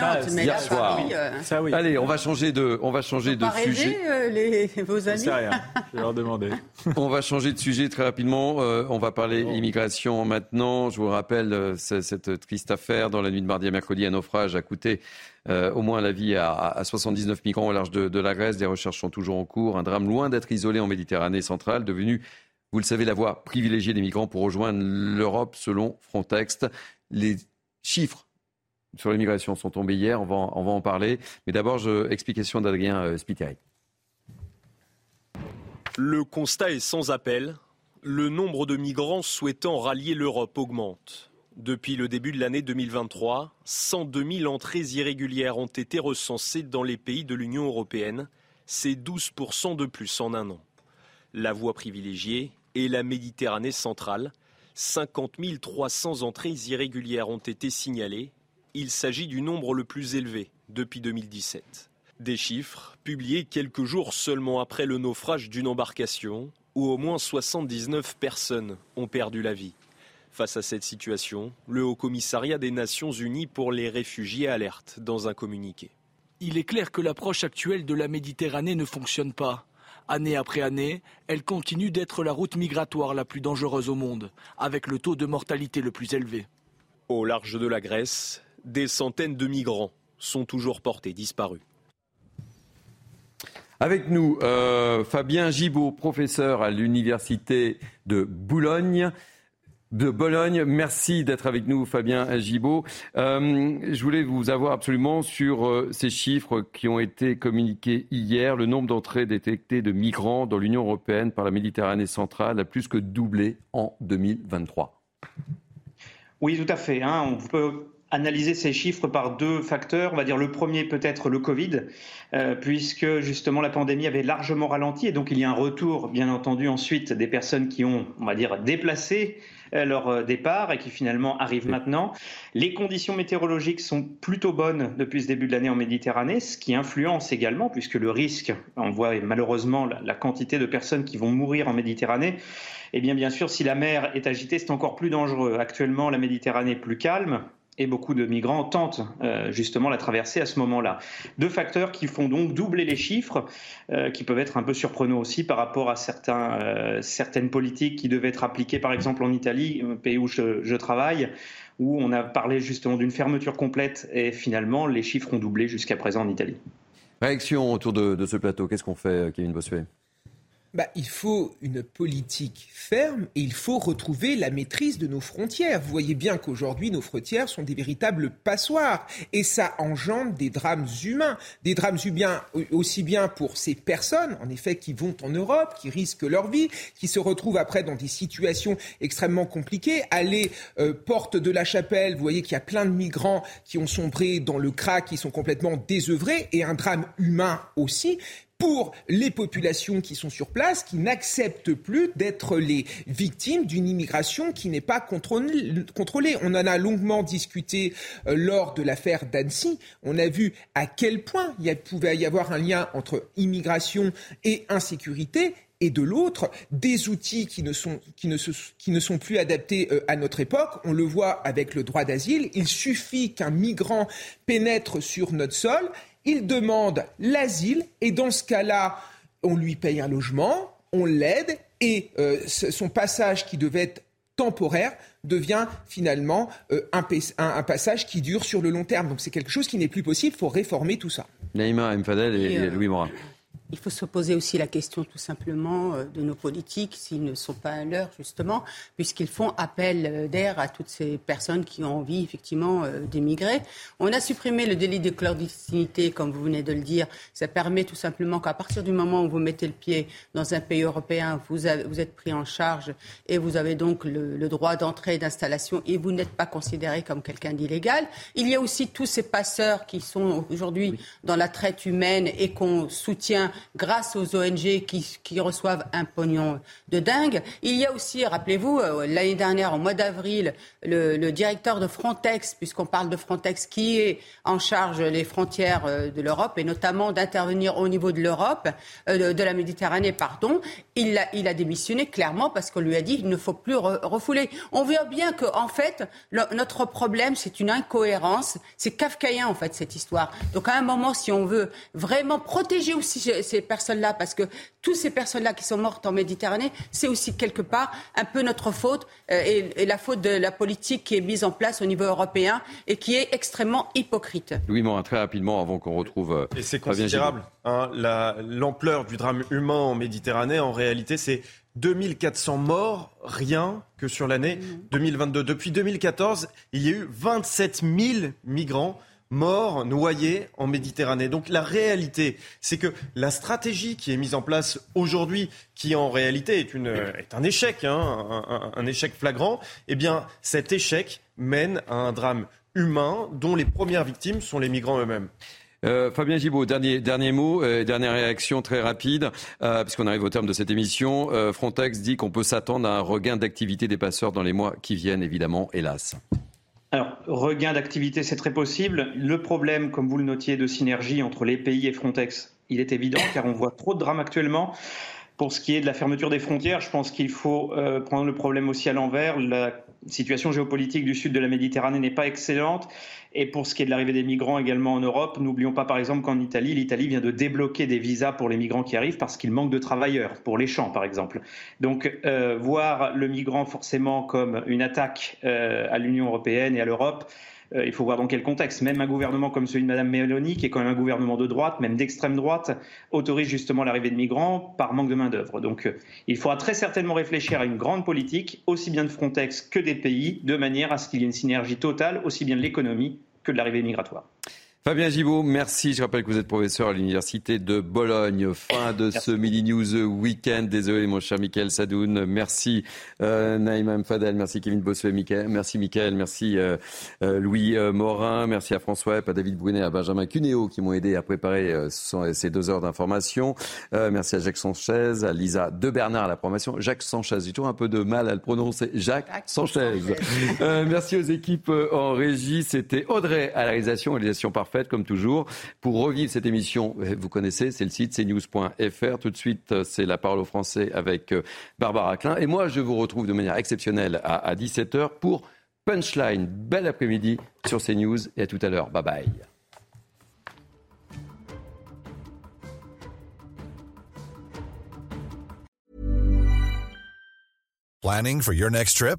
hier soir. Ça, oui. Allez, on va changer de, on va changer de sujet. Euh, les, vos amis. rien. Je vais leur demander. (laughs) on va changer de sujet très rapidement. Euh, on va parler immigration maintenant. Je vous rappelle euh, cette triste affaire dans la nuit de mardi à mercredi, un naufrage a coûté au moins la vie à, à, 79 migrants au large de, de la Grèce. Des recherches sont toujours en cours. Un drame loin d'être isolé en Méditerranée centrale, devenu vous le savez, la voie privilégiée des migrants pour rejoindre l'Europe selon Frontex. Les chiffres sur l'immigration sont tombés hier, on va, en, parler. Mais d'abord, explication d'Adrien euh, Spiteri. Le constat est sans appel. Le nombre de migrants souhaitant rallier l'Europe augmente. Depuis le début de l'année 2023, 102 000 entrées irrégulières ont été recensées dans les pays de l'Union européenne. C'est 12% de plus en un an. La voie privilégiée et la Méditerranée centrale. 50 300 entrées irrégulières ont été signalées. Il s'agit du nombre le plus élevé depuis 2017. Des chiffres publiés quelques jours seulement après le naufrage d'une embarcation où au moins 79 personnes ont perdu la vie. Face à cette situation, le Haut Commissariat des Nations Unies pour les réfugiés alerte dans un communiqué. Il est clair que l'approche actuelle de la Méditerranée ne fonctionne pas. Année après année, elle continue d'être la route migratoire la plus dangereuse au monde, avec le taux de mortalité le plus élevé. Au large de la Grèce, des centaines de migrants sont toujours portés disparus. Avec nous, euh, Fabien Gibaud, professeur à l'Université de Boulogne de Bologne. Merci d'être avec nous, Fabien Gibaud. Euh, je voulais vous avoir absolument sur euh, ces chiffres qui ont été communiqués hier. Le nombre d'entrées détectées de migrants dans l'Union européenne par la Méditerranée centrale a plus que doublé en 2023. Oui, tout à fait. Hein. On peut analyser ces chiffres par deux facteurs. On va dire le premier peut-être le Covid, euh, puisque justement la pandémie avait largement ralenti et donc il y a un retour, bien entendu, ensuite des personnes qui ont, on va dire, déplacé euh, leur euh, départ et qui finalement arrivent maintenant. Les conditions météorologiques sont plutôt bonnes depuis ce début de l'année en Méditerranée, ce qui influence également, puisque le risque, on voit malheureusement la, la quantité de personnes qui vont mourir en Méditerranée, eh bien, bien sûr, si la mer est agitée, c'est encore plus dangereux. Actuellement, la Méditerranée est plus calme et beaucoup de migrants tentent euh, justement la traversée à ce moment-là. Deux facteurs qui font donc doubler les chiffres, euh, qui peuvent être un peu surprenants aussi par rapport à euh, certaines politiques qui devaient être appliquées, par exemple en Italie, pays où je, travaille, où on a parlé justement d'une fermeture complète et finalement les chiffres ont doublé jusqu'à présent en Italie. Réaction autour de, de ce plateau, qu'est-ce qu'on fait, Kevin Bossuet? Bah, il faut une politique ferme et il faut retrouver la maîtrise de nos frontières. Vous voyez bien qu'aujourd'hui, nos frontières sont des véritables passoires et ça engendre des drames humains. Des drames humains aussi bien pour ces personnes, en effet, qui vont en Europe, qui risquent leur vie, qui se retrouvent après dans des situations extrêmement compliquées. Aller euh, porte de la chapelle, vous voyez qu'il y a plein de migrants qui ont sombré dans le crack, qui sont complètement désœuvrés et un drame humain aussi pour les populations qui sont sur place, qui n'acceptent plus d'être les victimes d'une immigration qui n'est pas contrôlée. On en a longuement discuté euh, lors de l'affaire d'Annecy. On a vu à quel point il pouvait y avoir un lien entre immigration et insécurité et de l'autre, des outils qui ne sont, qui ne qui ne sont plus adaptés euh, à notre époque. On le voit avec le droit d'asile. Il suffit qu'un migrant pénètre sur notre sol il demande l'asile et dans ce cas-là, on lui paye un logement, on l'aide et euh, son passage qui devait être temporaire devient finalement euh, un, passage qui dure sur le long terme. Donc c'est quelque chose qui n'est plus possible, il faut réformer tout ça. Naïma Mfadel et, et Louis Morin. Il faut se poser aussi la question tout simplement euh, de nos politiques, s'ils ne sont pas à l'heure justement, puisqu'ils font appel euh, d'air à toutes ces personnes qui ont envie effectivement euh, d'émigrer. On a supprimé le délit de clandestinité, comme vous venez de le dire. Ça permet tout simplement qu'à partir du moment où vous mettez le pied dans un pays européen, vous, vous êtes pris en charge et vous avez donc le, droit d'entrée et d'installation et vous n'êtes pas considéré comme quelqu'un d'illégal. Il y a aussi tous ces passeurs qui sont aujourd'hui dans la traite humaine et qu'on soutient grâce aux ONG qui, reçoivent un pognon de dingue. Il y a aussi, rappelez-vous, euh, l'année dernière, au mois d'avril, le, directeur de Frontex, puisqu'on parle de Frontex, qui est en charge des frontières euh, de l'Europe et notamment d'intervenir au niveau de l'Europe, euh, de, la Méditerranée, pardon, il a, il a démissionné clairement parce qu'on lui a dit qu'il ne faut plus refouler. On voit bien que, en fait, notre problème, c'est une incohérence. C'est kafkaïen, en fait, cette histoire. Donc, à un moment, si on veut vraiment protéger aussi ces personnes-là, parce que toutes ces personnes-là qui sont mortes en Méditerranée, c'est aussi quelque part un peu notre faute euh, et, la faute de la politique qui est mise en place au niveau européen et qui est extrêmement hypocrite. Louis Morin, très rapidement, avant qu'on retrouve. Euh, et c'est considérable. Hein, l'ampleur du drame humain en Méditerranée, en réalité, c'est 2400 morts, rien que sur l'année 2022. Depuis 2014, il y a eu 27 000 migrants morts, noyés en Méditerranée. Donc la réalité, c'est que la stratégie qui est mise en place aujourd'hui, qui en réalité est, un échec, hein, un, échec flagrant, eh bien cet échec mène à un drame humain dont les premières victimes sont les migrants eux-mêmes. Euh, Fabien Gibault, dernier, mot, euh, dernière réaction très rapide, euh, puisqu'on arrive au terme de cette émission. Frontex dit qu'on peut s'attendre à un regain d'activité des passeurs dans les mois qui viennent, évidemment, hélas. Alors, regain d'activité, c'est très possible. Le problème, comme vous le notiez, de synergie entre les pays et Frontex, il est évident, car on voit trop de drames actuellement. Pour ce qui est de la fermeture des frontières, je pense qu'il faut euh, prendre le problème aussi à l'envers. Situation géopolitique du sud de la Méditerranée n'est pas excellente. Et pour ce qui est de l'arrivée des migrants également en Europe, n'oublions pas par exemple qu'en Italie, l'Italie vient de débloquer des visas pour les migrants qui arrivent parce qu'il manque de travailleurs, pour les champs par exemple. Donc euh, voir le migrant forcément comme une attaque euh, à l'Union européenne et à l'Europe, euh, il faut voir dans quel contexte. Même un gouvernement comme celui de Mme Meloni, qui est quand même un gouvernement de droite, même d'extrême droite, autorise justement l'arrivée de migrants par manque de main-d'œuvre. Donc euh, il faudra très certainement réfléchir à une grande politique, aussi bien de Frontex que des pays, de manière à ce qu'il y ait une synergie totale, aussi bien de l'économie que de l'arrivée migratoire. Fabien Gibault, merci. Je rappelle que vous êtes professeur à l'Université de Bologne. Fin de ce Midi News Weekend. Désolé, mon cher Michael Sadoun. Merci euh, Naïma Mfadel. Merci Kevin Bossuet. Merci Michael. Merci euh, euh, Louis euh, Morin. Merci à François Epp, à David Brunet, à Benjamin Cuneo qui m'ont aidé à préparer ces deux heures d'information. merci à Jacques Sanchez, à Lisa De Bernard à la promotion. Jacques Sanchez. J'ai toujours un peu de mal à le prononcer. Jacques, Sanchez. merci aux équipes en régie. C'était Audrey à la réalisation, réalisation parfaite comme toujours. Pour revivre cette émission, vous connaissez, c'est le site cnews.fr. Tout de suite, c'est la parole au français avec euh, Barbara Klein. Et moi, je vous retrouve de manière exceptionnelle à, 17h pour Punchline. Bel après-midi sur CNews et à tout à l'heure. Bye bye. Planning for your next trip?